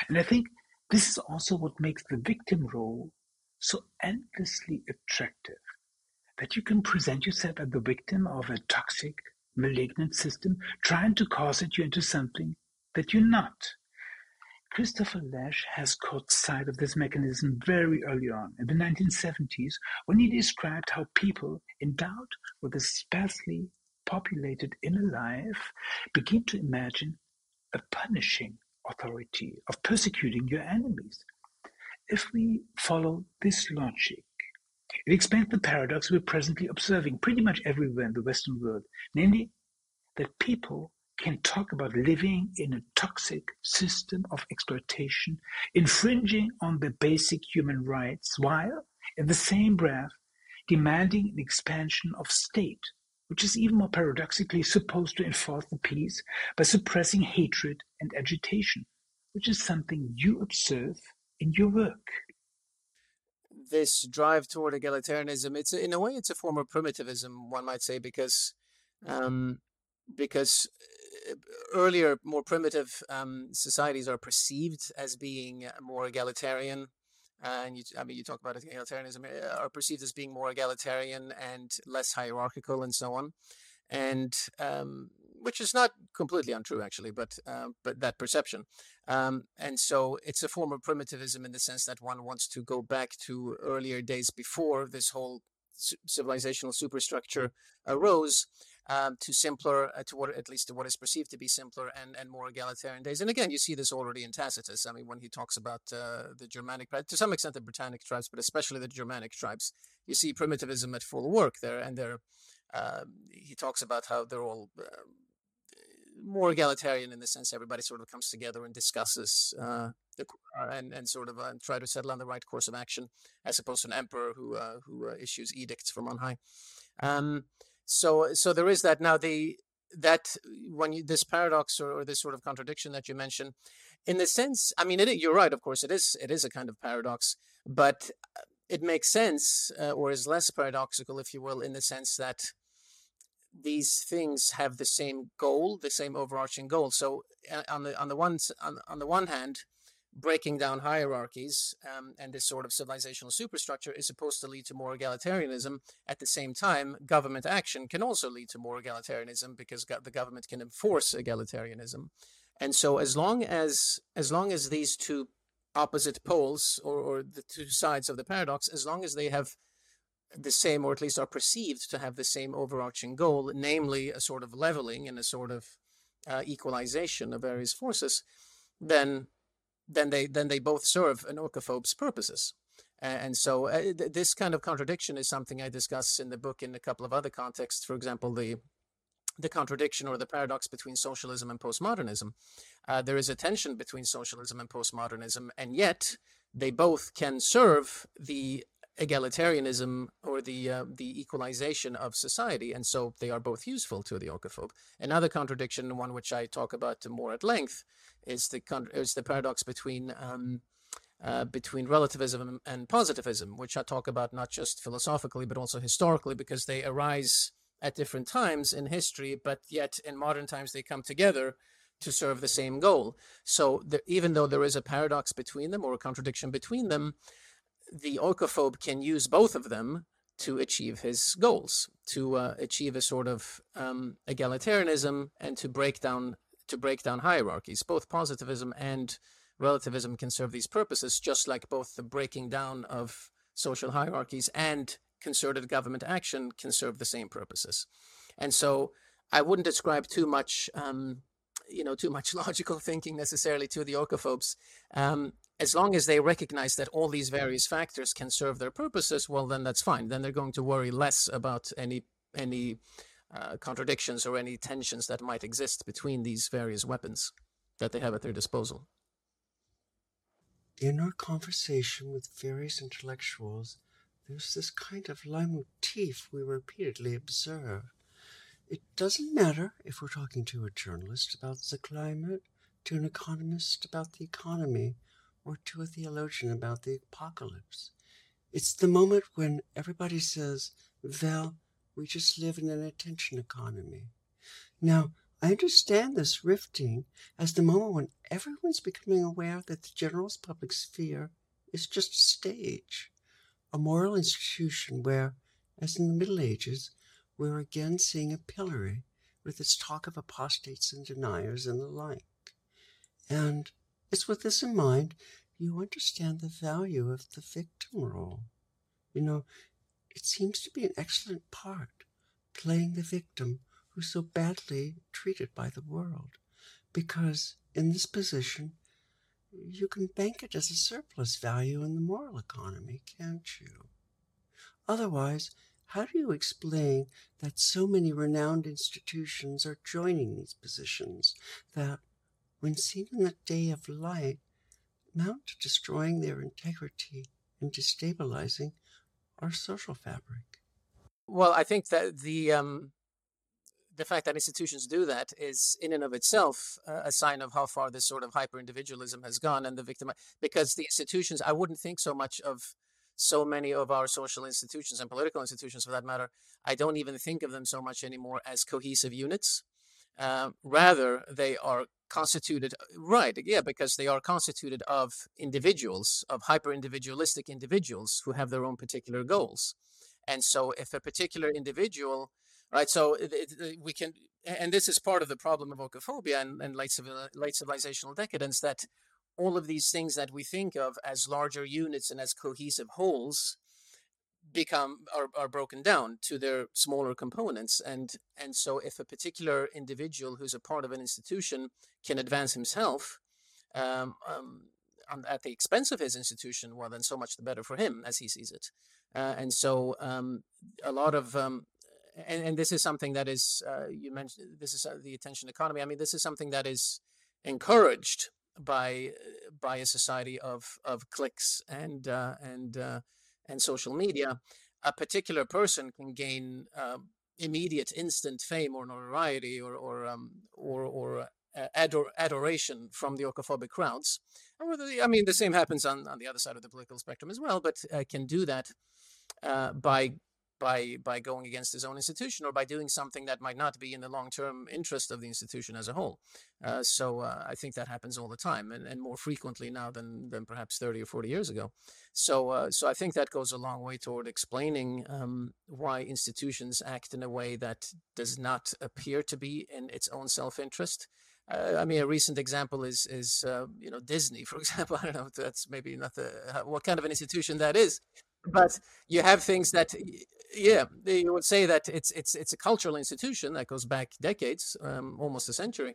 And I think this is also what makes the victim role so endlessly attractive. That you can present yourself as the victim of a toxic, malignant system trying to it you into something that you're not. Christopher Lasch has caught sight of this mechanism very early on, in the 1970s, when he described how people endowed with a sparsely populated inner life begin to imagine a punishing authority, of persecuting your enemies. If we follow this logic, it explains the paradox we're presently observing pretty much everywhere in the Western world, namely that people can talk about living in a toxic system of exploitation, infringing on the basic human rights, while, in the same breath, demanding an expansion of state which is even more paradoxically supposed to enforce the peace by suppressing hatred and agitation, which is something you observe in your work. This drive toward egalitarianism, it's a, in a way, it's a form of primitivism, one might say, because um, because uh, earlier, more primitive um, societies are perceived as being more egalitarian and you, I mean, you talk about egalitarianism, eh, are perceived as being more egalitarian and less hierarchical and so on, and um, which is not completely untrue actually, but uh, but that perception, um, and so it's a form of primitivism in the sense that one wants to go back to earlier days before this whole civilizational superstructure arose um, to simpler, uh, to what at least to what is perceived to be simpler and, and more egalitarian days. And again, you see this already in Tacitus. I mean, when he talks about uh, the Germanic, to some extent the Britannic tribes, but especially the Germanic tribes, you see primitivism at full work there. And they're, uh, he talks about how they're all uh, more egalitarian in the sense everybody sort of comes together and discusses uh, the, and and sort of uh, try to settle on the right course of action, as opposed to an emperor who uh, who uh, issues edicts from on high. Um, so so there is that. Now the that when you this paradox or, or this sort of contradiction that you mentioned in the sense i mean it, you're right of course it is it is a kind of paradox but uh, it makes sense uh, or is less paradoxical if you will in the sense that these things have the same goal the same overarching goal. So uh, on the on the one on, on the one hand breaking down hierarchies um, and this sort of civilizational superstructure is supposed to lead to more egalitarianism. At the same time, government action can also lead to more egalitarianism because go- the government can enforce egalitarianism. And so, as long as as long as these two opposite poles or, or the two sides of the paradox, as long as they have the same, or at least are perceived to have the same overarching goal, namely a sort of leveling and a sort of uh, equalization of various forces, then then they then they both serve an oikophobe's purposes. And so uh, this kind of contradiction is something I discuss in the book in a couple of other contexts. For example, the the contradiction or the paradox between socialism and postmodernism. Uh, there is a tension between socialism and postmodernism, and yet they both can serve the egalitarianism or the uh, the equalization of society, and so they are both useful to the oikophobe. Another contradiction, one which I talk about more at length, is the is the paradox between um, uh, between relativism and positivism, which I talk about not just philosophically but also historically, because they arise at different times in history, but yet in modern times they come together to serve the same goal. So there, even though there is a paradox between them or a contradiction between them, the oikophobe can use both of them to achieve his goals, to uh, achieve a sort of um, egalitarianism and to break down to break down hierarchies. Both positivism and relativism can serve these purposes, just like both the breaking down of social hierarchies and concerted government action can serve the same purposes. And so I wouldn't ascribe too much, um, you know, too much logical thinking necessarily to the oikophobes. Um, as long as they recognize that all these various factors can serve their purposes, well, then that's fine. Then they're going to worry less about any any uh, contradictions or any tensions that might exist between these various weapons that they have at their disposal. In our conversation with various intellectuals, there's this kind of leitmotif we repeatedly observe. It doesn't matter if we're talking to a journalist about the climate, to an economist about the economy, or to a theologian about the apocalypse. It's the moment when everybody says, Well, we just live in an attention economy. Now, I understand this rifting as the moment when everyone's becoming aware that the general public sphere is just a stage, a moral institution where, as in the Middle Ages, we're again seeing a pillory with its talk of apostates and deniers and the like. And it's with this in mind you understand the value of the victim role. You know, it seems to be an excellent part, playing the victim who's so badly treated by the world. Because in this position, you can bank it as a surplus value in the moral economy, can't you? Otherwise, how do you explain that so many renowned institutions are joining these positions that, when seen in the day of light, amount to destroying their integrity and destabilizing our social fabric? Well, I think that the um, the fact that institutions do that is in and of itself uh, a sign of how far this sort of hyper individualism has gone and the victim because the institutions i wouldn't think so much of so many of our social institutions and political institutions for that matter i don't even think of them so much anymore as cohesive units uh, rather they are constituted right yeah because they are constituted of individuals of hyper individualistic individuals who have their own particular goals and so if a particular individual right? So it, it, we can, and this is part of the problem of oikophobia and, and late, civil, late civilizational decadence that all of these things that we think of as larger units and as cohesive wholes become are, are broken down to their smaller components and and so if a particular individual who's a part of an institution can advance himself um, um, at the expense of his institution well then so much the better for him as he sees it. Uh, and so um, a lot of um, and, and this is something that is uh, you mentioned this is uh, the attention economy. I mean this is something that is encouraged by by a society of of cliques and uh, and uh, and social media a particular person can gain um, immediate instant fame or notoriety or or um, or, or uh, ador- adoration from the oikophobic crowds. I mean, the same happens on, on the other side of the political spectrum as well, but uh, can do that uh, by by by going against his own institution or by doing something that might not be in the long term interest of the institution as a whole. Uh, so uh, I think that happens all the time and, and more frequently now than than perhaps 30 or 40 years ago. So uh, so I think that goes a long way toward explaining um, why institutions act in a way that does not appear to be in its own self interest. Uh, I mean, a recent example is is uh, you know Disney, for example. I don't know that's maybe not the what kind of an institution that is, but you have things that yeah you would say that it's it's it's a cultural institution that goes back decades um, almost a century.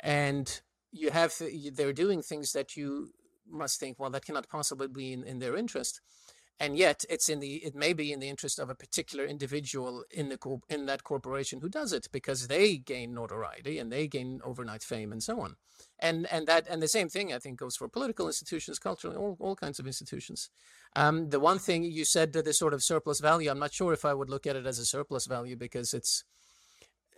And you have they're doing things that you must think well that cannot possibly be in, in their interest and yet it's in the it may be in the interest of a particular individual in the in that corporation who does it because they gain notoriety and they gain overnight fame and so on. And and that and the same thing i think goes for political institutions cultural all, all kinds of institutions. Um, the one thing you said that this sort of surplus value i'm not sure if i would look at it as a surplus value because it's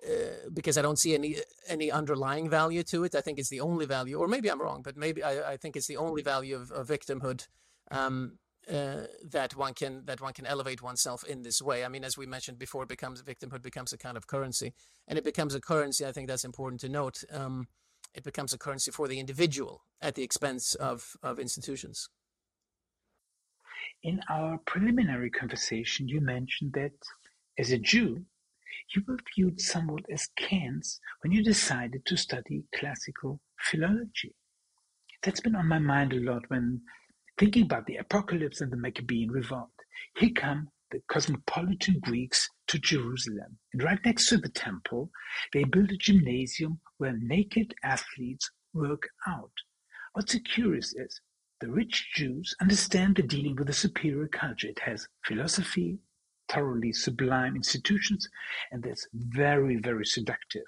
uh, because I don't see any any underlying value to it. I think it's the only value, or maybe I'm wrong, but maybe I, I think it's the only value of, of victimhood. Um, uh, that one can that one can elevate oneself in this way. I mean, as we mentioned before, it becomes victimhood becomes a kind of currency, and it becomes a currency. I think that's important to note. Um, it becomes a currency for the individual at the expense of of institutions. In our preliminary conversation, you mentioned that as a Jew, you were viewed somewhat askance when you decided to study classical philology. That's been on my mind a lot when thinking about the apocalypse and the Maccabean revolt. Here come the cosmopolitan Greeks to Jerusalem, and right next to the temple, they build a gymnasium where naked athletes work out. What's so curious is the rich Jews understand they're dealing with a superior culture. It has philosophy, thoroughly sublime institutions, and that's very, very seductive.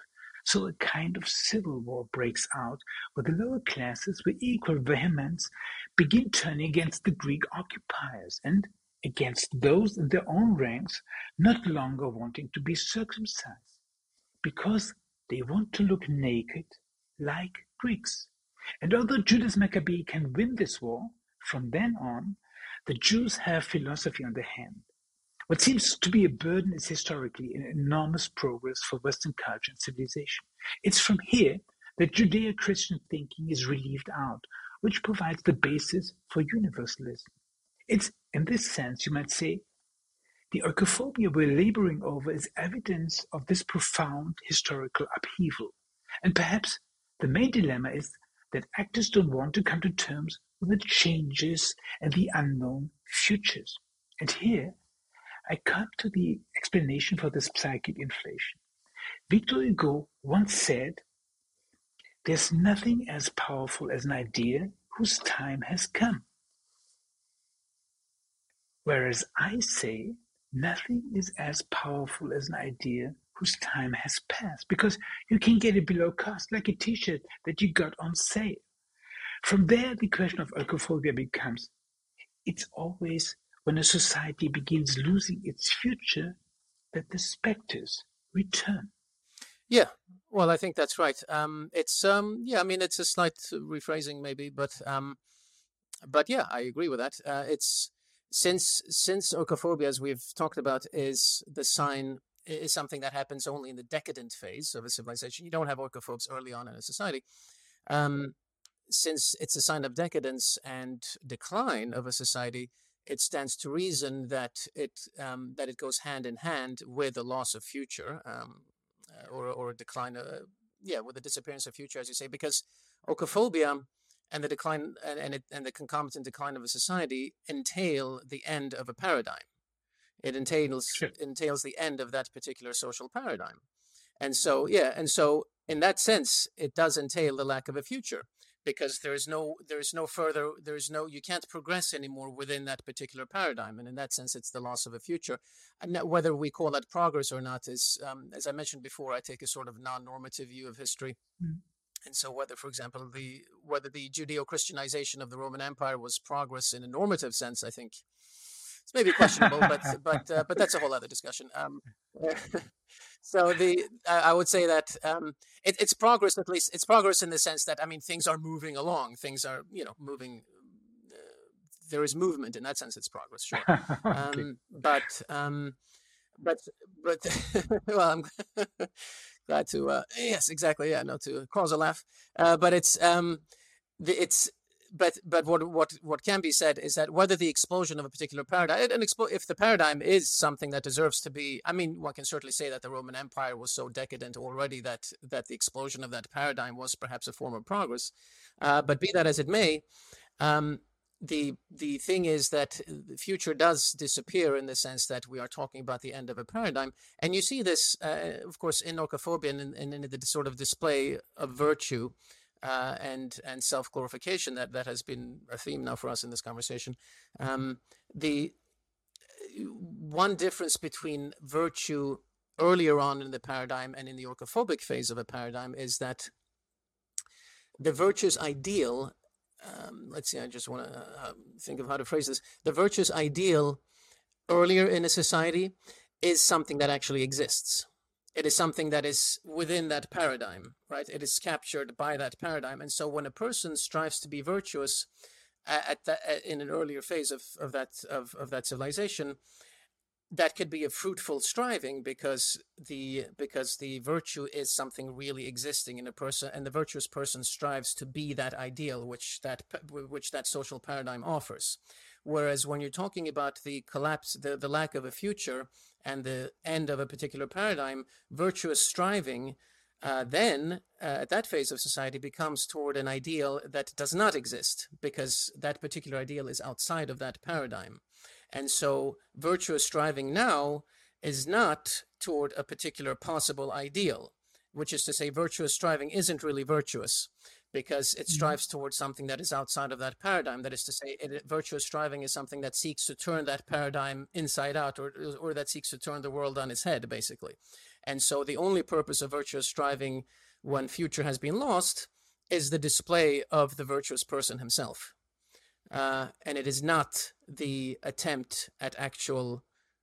So a kind of civil war breaks out where the lower classes, with equal vehemence, begin turning against the Greek occupiers and against those in their own ranks not longer wanting to be circumcised because they want to look naked like Greeks. And although Judas Maccabee can win this war, from then on, the Jews have philosophy on their hand. What seems to be a burden is historically an enormous progress for Western culture and civilization. It's from here that Judeo-Christian thinking is relieved out, which provides the basis for universalism. It's, in this sense, you might say, the oikophobia we're laboring over is evidence of this profound historical upheaval. And perhaps the main dilemma is that actors don't want to come to terms with the changes and the unknown futures. And here, I come to the explanation for this psychic inflation. Victor Hugo once said, There's nothing as powerful as an idea whose time has come. Whereas I say, nothing is as powerful as an idea whose time has passed because you can get it below cost, like a t shirt that you got on sale. From there, the question of oikophobia becomes it's always when a society begins losing its future that the specters return. Yeah, well, I think that's right. Um, it's um, yeah, I mean, it's a slight rephrasing maybe, but um, but yeah, I agree with that. Uh, it's since since oikophobia, as we've talked about, is the sign is something that happens only in the decadent phase of a civilization. You don't have oikophobes early on in a society. Um, since it's a sign of decadence and decline of a society, it stands to reason that it um, that it goes hand in hand with a loss of future um, uh, or or a decline, uh, yeah, with the disappearance of future, as you say, because oikophobia and the decline and and, it, and the concomitant decline of a society entail the end of a paradigm. It entails sure. entails the end of that particular social paradigm, and so yeah, and so in that sense, it does entail the lack of a future because there is no there is no further there is no you can't progress anymore within that particular paradigm. And in that sense it's the loss of a future. And whether we call that progress or not is um, as i mentioned before i take a sort of non-normative view of history. Mm. and so whether for example the whether the judeo-christianization of the roman empire was progress in a normative sense i think it's maybe questionable, but but uh, but that's a whole other discussion. Um, so the I would say that um, it, it's progress. At least it's progress in the sense that I mean things are moving along. Things are you know moving. Uh, there is movement in that sense. It's progress, sure. okay. um, but um, but but well, I'm glad to uh, yes, exactly. Yeah, no, to cause a laugh. Uh, but it's um, the, it's but but what what what can be said is that whether the explosion of a particular paradigm, an expo- if the paradigm is something that deserves to be, I mean, one can certainly say that the Roman Empire was so decadent already that that the explosion of that paradigm was perhaps a form of progress. Uh, but be that as it may, um, the the thing is that the future does disappear in the sense that we are talking about the end of a paradigm, and you see this, uh, of course, in oikophobia and in, in the sort of display of virtue uh, and and self glorification that that has been a theme now for us in this conversation. Um, the one difference between virtue earlier on in the paradigm and in the oikophobic phase of a paradigm is that the virtuous ideal. Um, let's see. I just want to uh, think of how to phrase this. The virtuous ideal earlier in a society is something that actually exists it is something that is within that paradigm, right? It is captured by that paradigm. And so when a person strives to be virtuous uh, at that, uh, in an earlier phase of, of that of, of that civilization, that could be a fruitful striving because the because the virtue is something really existing in a person and the virtuous person strives to be that ideal which that which that social paradigm offers Whereas when you're talking about the collapse, the, the lack of a future and the end of a particular paradigm, virtuous striving uh, then uh, at that phase of society becomes toward an ideal that does not exist because that particular ideal is outside of that paradigm. And so virtuous striving now is not toward a particular possible ideal, which is to say, virtuous striving isn't really virtuous because it mm-hmm. strives towards something that is outside of that paradigm. That is to say, it, virtuous striving is something that seeks to turn that paradigm inside out or, or that seeks to turn the world on its head, basically. And so the only purpose of virtuous striving when future has been lost is the display of the virtuous person himself. Uh, and it is not the attempt at actual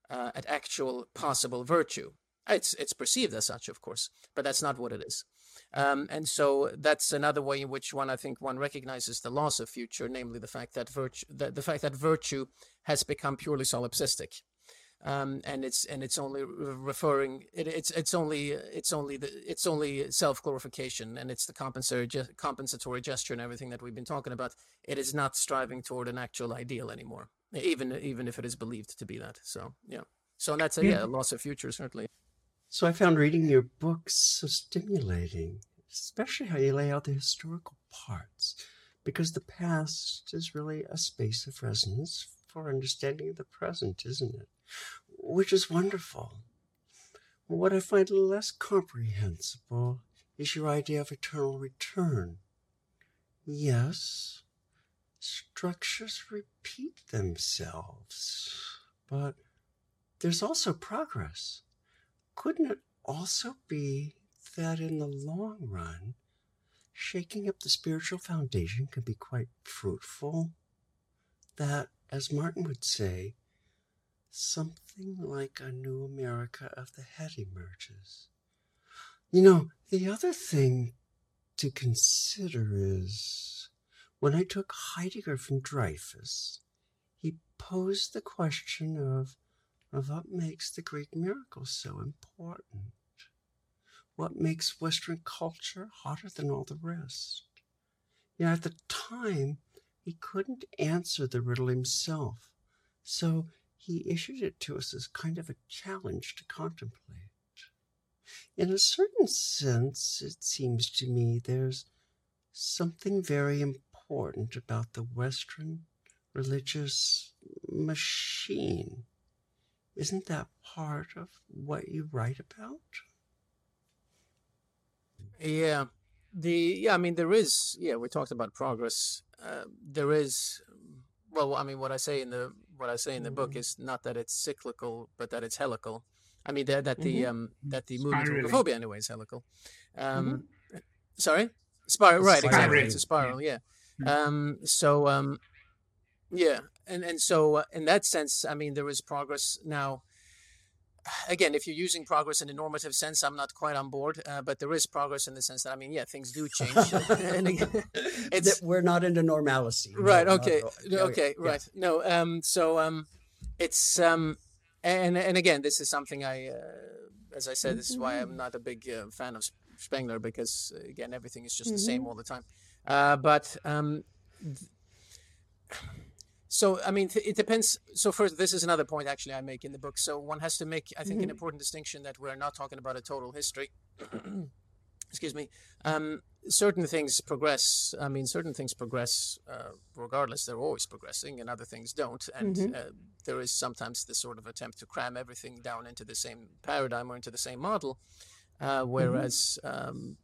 uh, at actual possible virtue. It's it's perceived as such, of course, but that's not what it is. Um, and so that's another way in which one, I think, one recognizes the loss of future, namely the fact that virtue, the, the fact that virtue has become purely solipsistic um, and it's and it's only referring it, it's it's only it's only the it's only self glorification and it's the compensatory compensatory gesture and everything that we've been talking about. It is not striving toward an actual ideal anymore, even even if it is believed to be that. So yeah, so that's a yeah, yeah loss of future certainly. So I found reading your books so stimulating, especially how you lay out the historical parts, because the past is really a space of resonance for understanding the present, isn't it? which is wonderful. What I find less comprehensible is your idea of eternal return. Yes, structures repeat themselves, but there's also progress. Couldn't it also be that in the long run, shaking up the spiritual foundation can be quite fruitful? That, as Martin would say, something like a new America of the head emerges. You know, the other thing to consider is when I took Heidegger from Dreyfus, he posed the question of, what makes the Greek miracle so important. What makes Western culture hotter than all the rest? Yet at the time, he couldn't answer the riddle himself. So he issued it to us as kind of a challenge to contemplate. In a certain sense, it seems to me there's something very important about the Western religious machine. Isn't that part of what you write about? Yeah, the yeah, I mean there is yeah. We talked about progress. Uh, there is well, I mean what I say in the what I say in the book mm-hmm. is not that it's cyclical, but that it's helical. I mean that, that the mm-hmm. um, that the movement of phobia anyway is helical. Um, mm-hmm. Sorry, spiral. Right, exactly. It's a spiral. Yeah. yeah. Mm-hmm. Um, so um, yeah, and and so uh, in that sense, I mean there is progress now again, if you're using progress in a normative sense, I'm not quite on board. Uh, but there is progress in the sense that I mean, yeah, things do change. and again, it's we're not into normalcy. Right. Okay. No, okay. Yeah. Right. No. Um. So um, it's um, and and again, this is something I, uh, as I said, this is why I'm not a big uh, fan of Spengler because again, everything is just mm-hmm. the same mm-hmm. all the time. Uh, but um. Th- so, I mean, it depends. So, first, this is another point actually I make in the book. So, one has to make, I think, mm-hmm. an important distinction that we're not talking about a total history. Excuse me. Um, certain things progress. I mean, certain things progress uh, regardless. They're always progressing, and other things don't. And mm-hmm. uh, there is sometimes this sort of attempt to cram everything down into the same paradigm or into the same model, uh, mm-hmm. whereas. Mm-hmm. Um,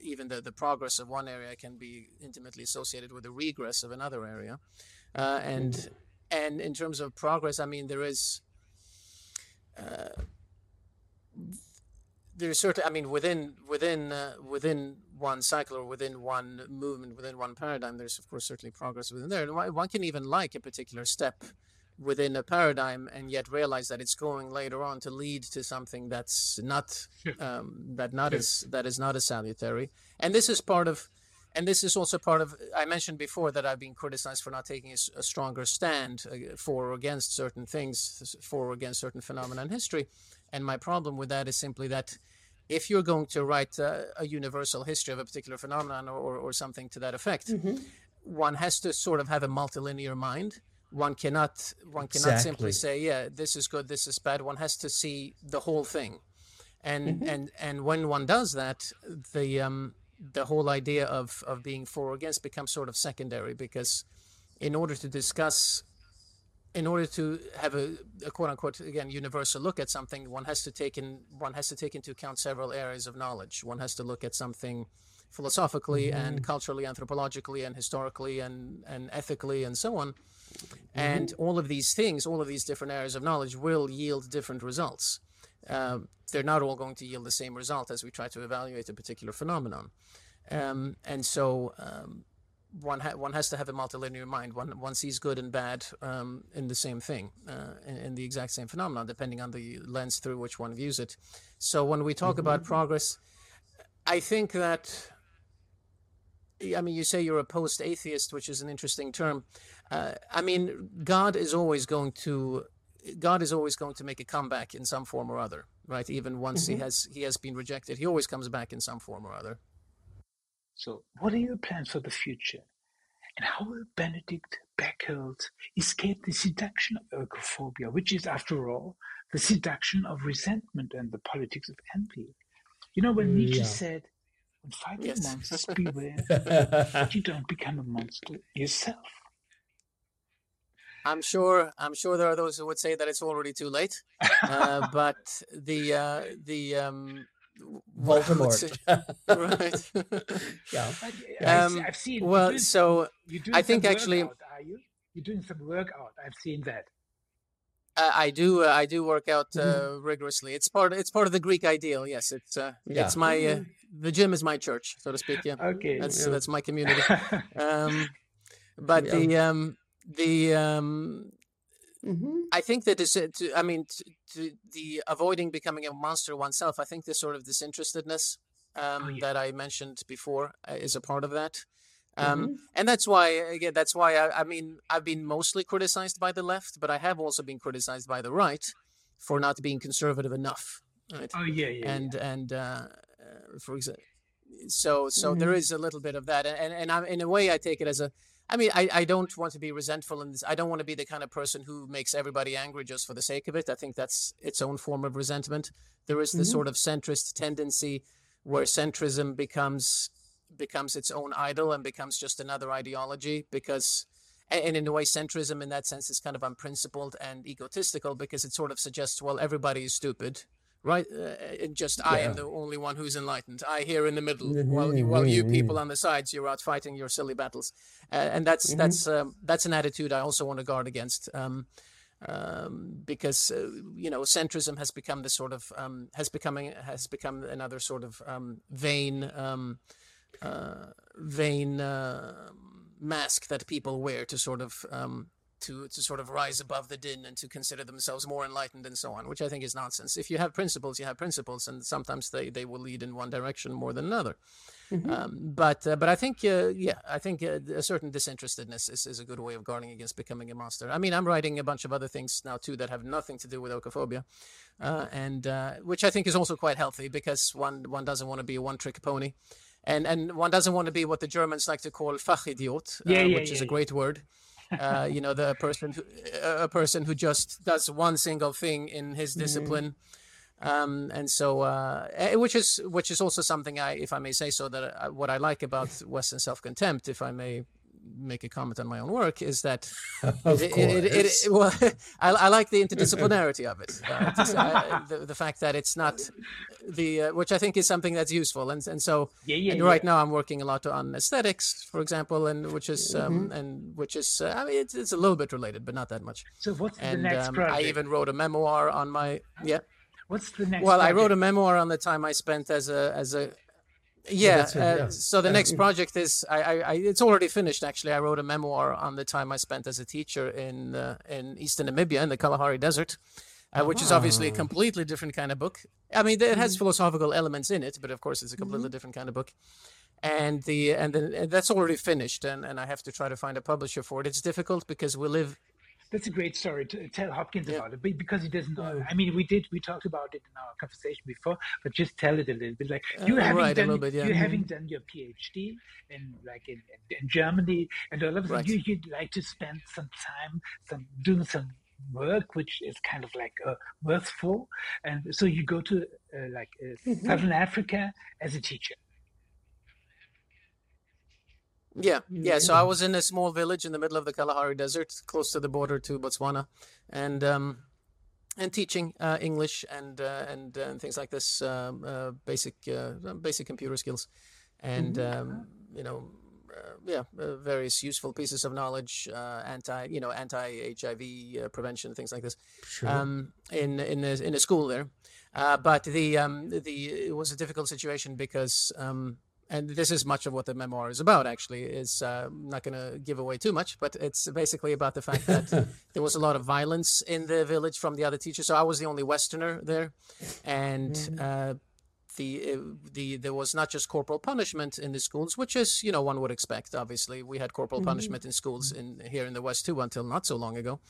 even the, the progress of one area can be intimately associated with the regress of another area. Uh, and and in terms of progress, I mean there is uh, there's certainly, I mean within within uh, within one cycle or within one movement, within one paradigm, there's of course certainly progress within there. And one can even like a particular step within a paradigm and yet realize that it's going later on to lead to something that's not um, that not is that is not as salutary. And this is part of and this is also part of i mentioned before that i've been criticized for not taking a, a, stronger stand uh, for or against certain things for or against certain phenomena in history and my problem with that is simply that if you're going to write uh, a universal history of a particular phenomenon or, or, or something to that effect mm-hmm. one has to sort of have a multilinear mind one cannot one cannot Exactly. simply say yeah this is good this is bad one has to see the whole thing and Mm-hmm. and and when one does that the um the whole idea of of being for or against becomes sort of secondary because in order to discuss in order to have a, a quote unquote again universal look at something one has to take in one has to take into account several areas of knowledge. One has to look at something philosophically and mm-hmm. culturally anthropologically and historically and and ethically and so on. And mm-hmm. all of these things all of these different areas of knowledge will yield different results um, they're not all going to yield the same result as we try to evaluate a particular phenomenon um, and so um, one ha- one has to have a multilinear mind. One one sees good and bad um, in the same thing, uh, in, in the exact same phenomenon, depending on the lens through which one views it. So when we talk about progress, I think that. I mean, you say you're a post-atheist, which is an interesting term. Uh, I mean, God is always going to, God is always going to make a comeback in some form or other, right? Even once he mm-hmm. has he has been rejected, he always comes back in some form or other. So, what are your plans for the future? And how will Benedict Beckeld escape the seduction of oikophobia, which is, after all, the seduction of resentment and the politics of envy? You know, when Nietzsche Yeah. said, when fighting Yes. monsters, beware that you don't become a monster yourself. I'm sure. I'm sure there are those who would say that it's already too late. Uh, but the uh, the um, w- what I would say- right. yeah. But, I- Um, I've seen. you're well, doing- so you're I think some actually- workout, are you? You're doing some workout. I've seen that. uh, I do. Uh, I do work out uh, Mm-hmm. rigorously. It's part. It's part of the Greek ideal. Yes. It's. Uh, Yeah. It's my. Uh, the gym is my church, so to speak. Yeah. Okay. That's yeah. that's my community. Um, but Yeah. the um, the um, Mm-hmm. I think that this, uh, to, I mean, to, to the avoiding becoming a monster oneself. I think this sort of disinterestedness um, Oh, yeah. that I mentioned before uh, is a part of that. Um, Mm-hmm. And that's why, again, that's why I, I mean, I've been mostly criticized by the left, but I have also been criticized by the right for not being conservative enough. Right? oh yeah, yeah. and and uh, uh, for example, so so there is a little bit of that, and and I'm, in a way I take it as a. I mean, I, I don't want to be resentful in this. I don't want to be the kind of person who makes everybody angry just for the sake of it. I think that's its own form of resentment. There is this mm-hmm. sort of centrist tendency where centrism becomes becomes its own idol and becomes just another ideology because and and in a way centrism in that sense is kind of unprincipled and egotistical because it sort of suggests well everybody is stupid right? Uh, and just i am the only one who's enlightened. I here in the middle while, while you people on the sides you're out fighting your silly battles. Uh, and that's that's um, that's an attitude i also want to guard against um, um, because uh, you know centrism has become this sort of um, has becoming has become another sort of um, vain um, uh, vain uh, mask that people wear to sort of um, to to sort of rise above the din and to consider themselves more enlightened and so on, which I think is nonsense. If you have principles, you have principles, and sometimes they, they will lead in one direction more than another. Um, but uh, but I think uh, yeah, I think uh, a certain disinterestedness is, is a good way of guarding against becoming a monster. I mean, I'm writing a bunch of other things now too that have nothing to do with oikophobia, uh, and uh, which I think is also quite healthy because one one doesn't want to be a one trick pony. And, and one doesn't want to be what the Germans like to call Fachidiot, Yeah, uh, yeah, which is a great word. Uh, you know, the person who, a person who just does one single thing in his Mm-hmm. discipline, um, and so uh, eh, which is which is also something I, if I may say so, that I, what I like about Western self contempt, if I may make a comment on my own work, is that Of it, course. it, it, it- well, I, I like the interdisciplinarity of it. Uh, just, uh, the, the fact that it's not the, uh, which I think is something that's useful. And and so Yeah, yeah, and right yeah. now I'm working a lot on aesthetics, for example, and which is um, and which is uh, I mean it's, it's a little bit related, but not that much. So what's the next um, project? I even wrote a memoir on my yeah. What's the next? Well, I wrote a memoir on the time I spent as a as a yeah. it, uh, yeah. So the next project is I, I, I it's already finished actually. I wrote a memoir on the time I spent as a teacher in uh, in eastern Namibia in the Kalahari Desert, uh, which is obviously a completely different kind of book. I mean, it has philosophical elements in it, but of course it's a completely different kind of book. And the and then and that's already finished, and, and I have to try to find a publisher for it. It's difficult because we live that's a great story to tell Hopkins Yeah. about it, but because he doesn't know. I mean, we did we talked about it in our conversation before, but just tell it a little bit. Like you Uh, having right, done bit, yeah. you Mhm. having done your PhD in like in, in, in Germany, and all of a sudden Right. you, you'd like to spend some time some doing some work which is kind of like uh, worthful, and so you go to uh, like uh, Mm-hmm. Southern Africa as a teacher. Yeah, yeah. So I was in a small village in the middle of the Kalahari Desert, close to the border to Botswana, and um, and teaching uh, English and uh, and uh, and things like this, um, uh, basic uh, basic computer skills, and um, you know, uh, yeah, uh, various useful pieces of knowledge, uh, anti you know anti HIV uh, prevention, things like this, Sure. um, in in a, in a school there. Uh, but the um, the it was a difficult situation because um, and this is much of what the memoir is about. Actually, is uh, I'm not going to give away too much, but it's basically about the fact that there was a lot of violence in the village from the other teachers. So I was the only Westerner there, and uh, the uh, the there was not just corporal punishment in the schools, which is you know one would expect. Obviously, we had corporal punishment in schools in here in the West too until not so long ago.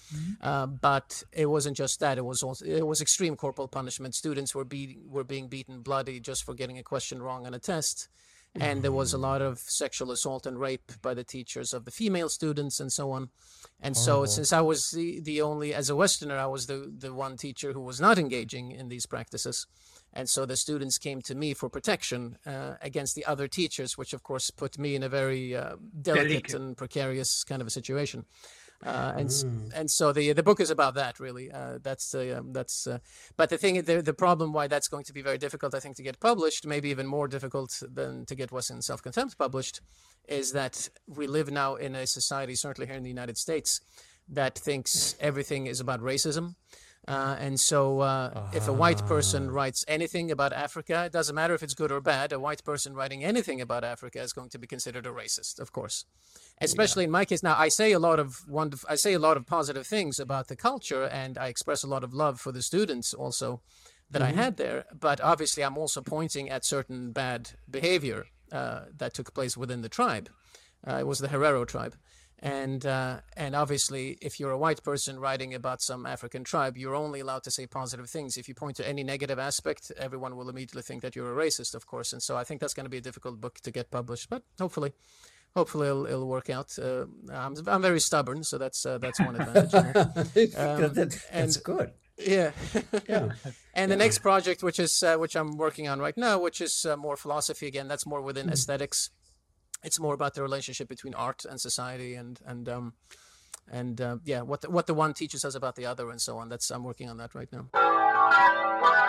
Uh, but it wasn't just that; it was also it was extreme corporal punishment. Students were beating were being beaten bloody just for getting a question wrong on a test. And there was a lot of sexual assault and rape by the teachers of the female students and so on. And so, since I was the, the only, as a Westerner, I was the, the one teacher who was not engaging in these practices. And so the students came to me for protection uh, against the other teachers, which of course put me in a very uh, delicate Delicate. and precarious kind of a situation. Uh, and Mm. and so the the book is about that really. Uh, that's the um, that's. Uh, but the thing, the the problem why that's going to be very difficult, I think, to get published, maybe even more difficult than to get what's in Self Contempt published, is that we live now in a society, certainly here in the United States, that thinks everything is about racism. Uh, and so, uh, if a white person writes anything about Africa, it doesn't matter if it's good or bad. A white person writing anything about Africa is going to be considered a racist, of course. Especially in my case, now I say a lot of wonderful, I say a lot of positive things about the culture, and I express a lot of love for the students also that I had there. But obviously, I'm also pointing at certain bad behavior uh, that took place within the tribe. Uh, it was the Herero tribe. And uh, and obviously, if you're a white person writing about some African tribe, you're only allowed to say positive things. If you point to any negative aspect, everyone will immediately think that you're a racist, of course. And so I think that's going to be a difficult book to get published, but hopefully, hopefully it'll, it'll work out. Uh, I'm I'm very stubborn, so that's uh, that's one advantage. That- that's and- good. yeah. Yeah. And the next project, which is uh, which I'm working on right now, which is uh, more philosophy again. That's more within aesthetics. It's more about the relationship between art and society, and and um, and uh, yeah, what the, what the one teaches us about the other, and so on. That's I'm working on that right now.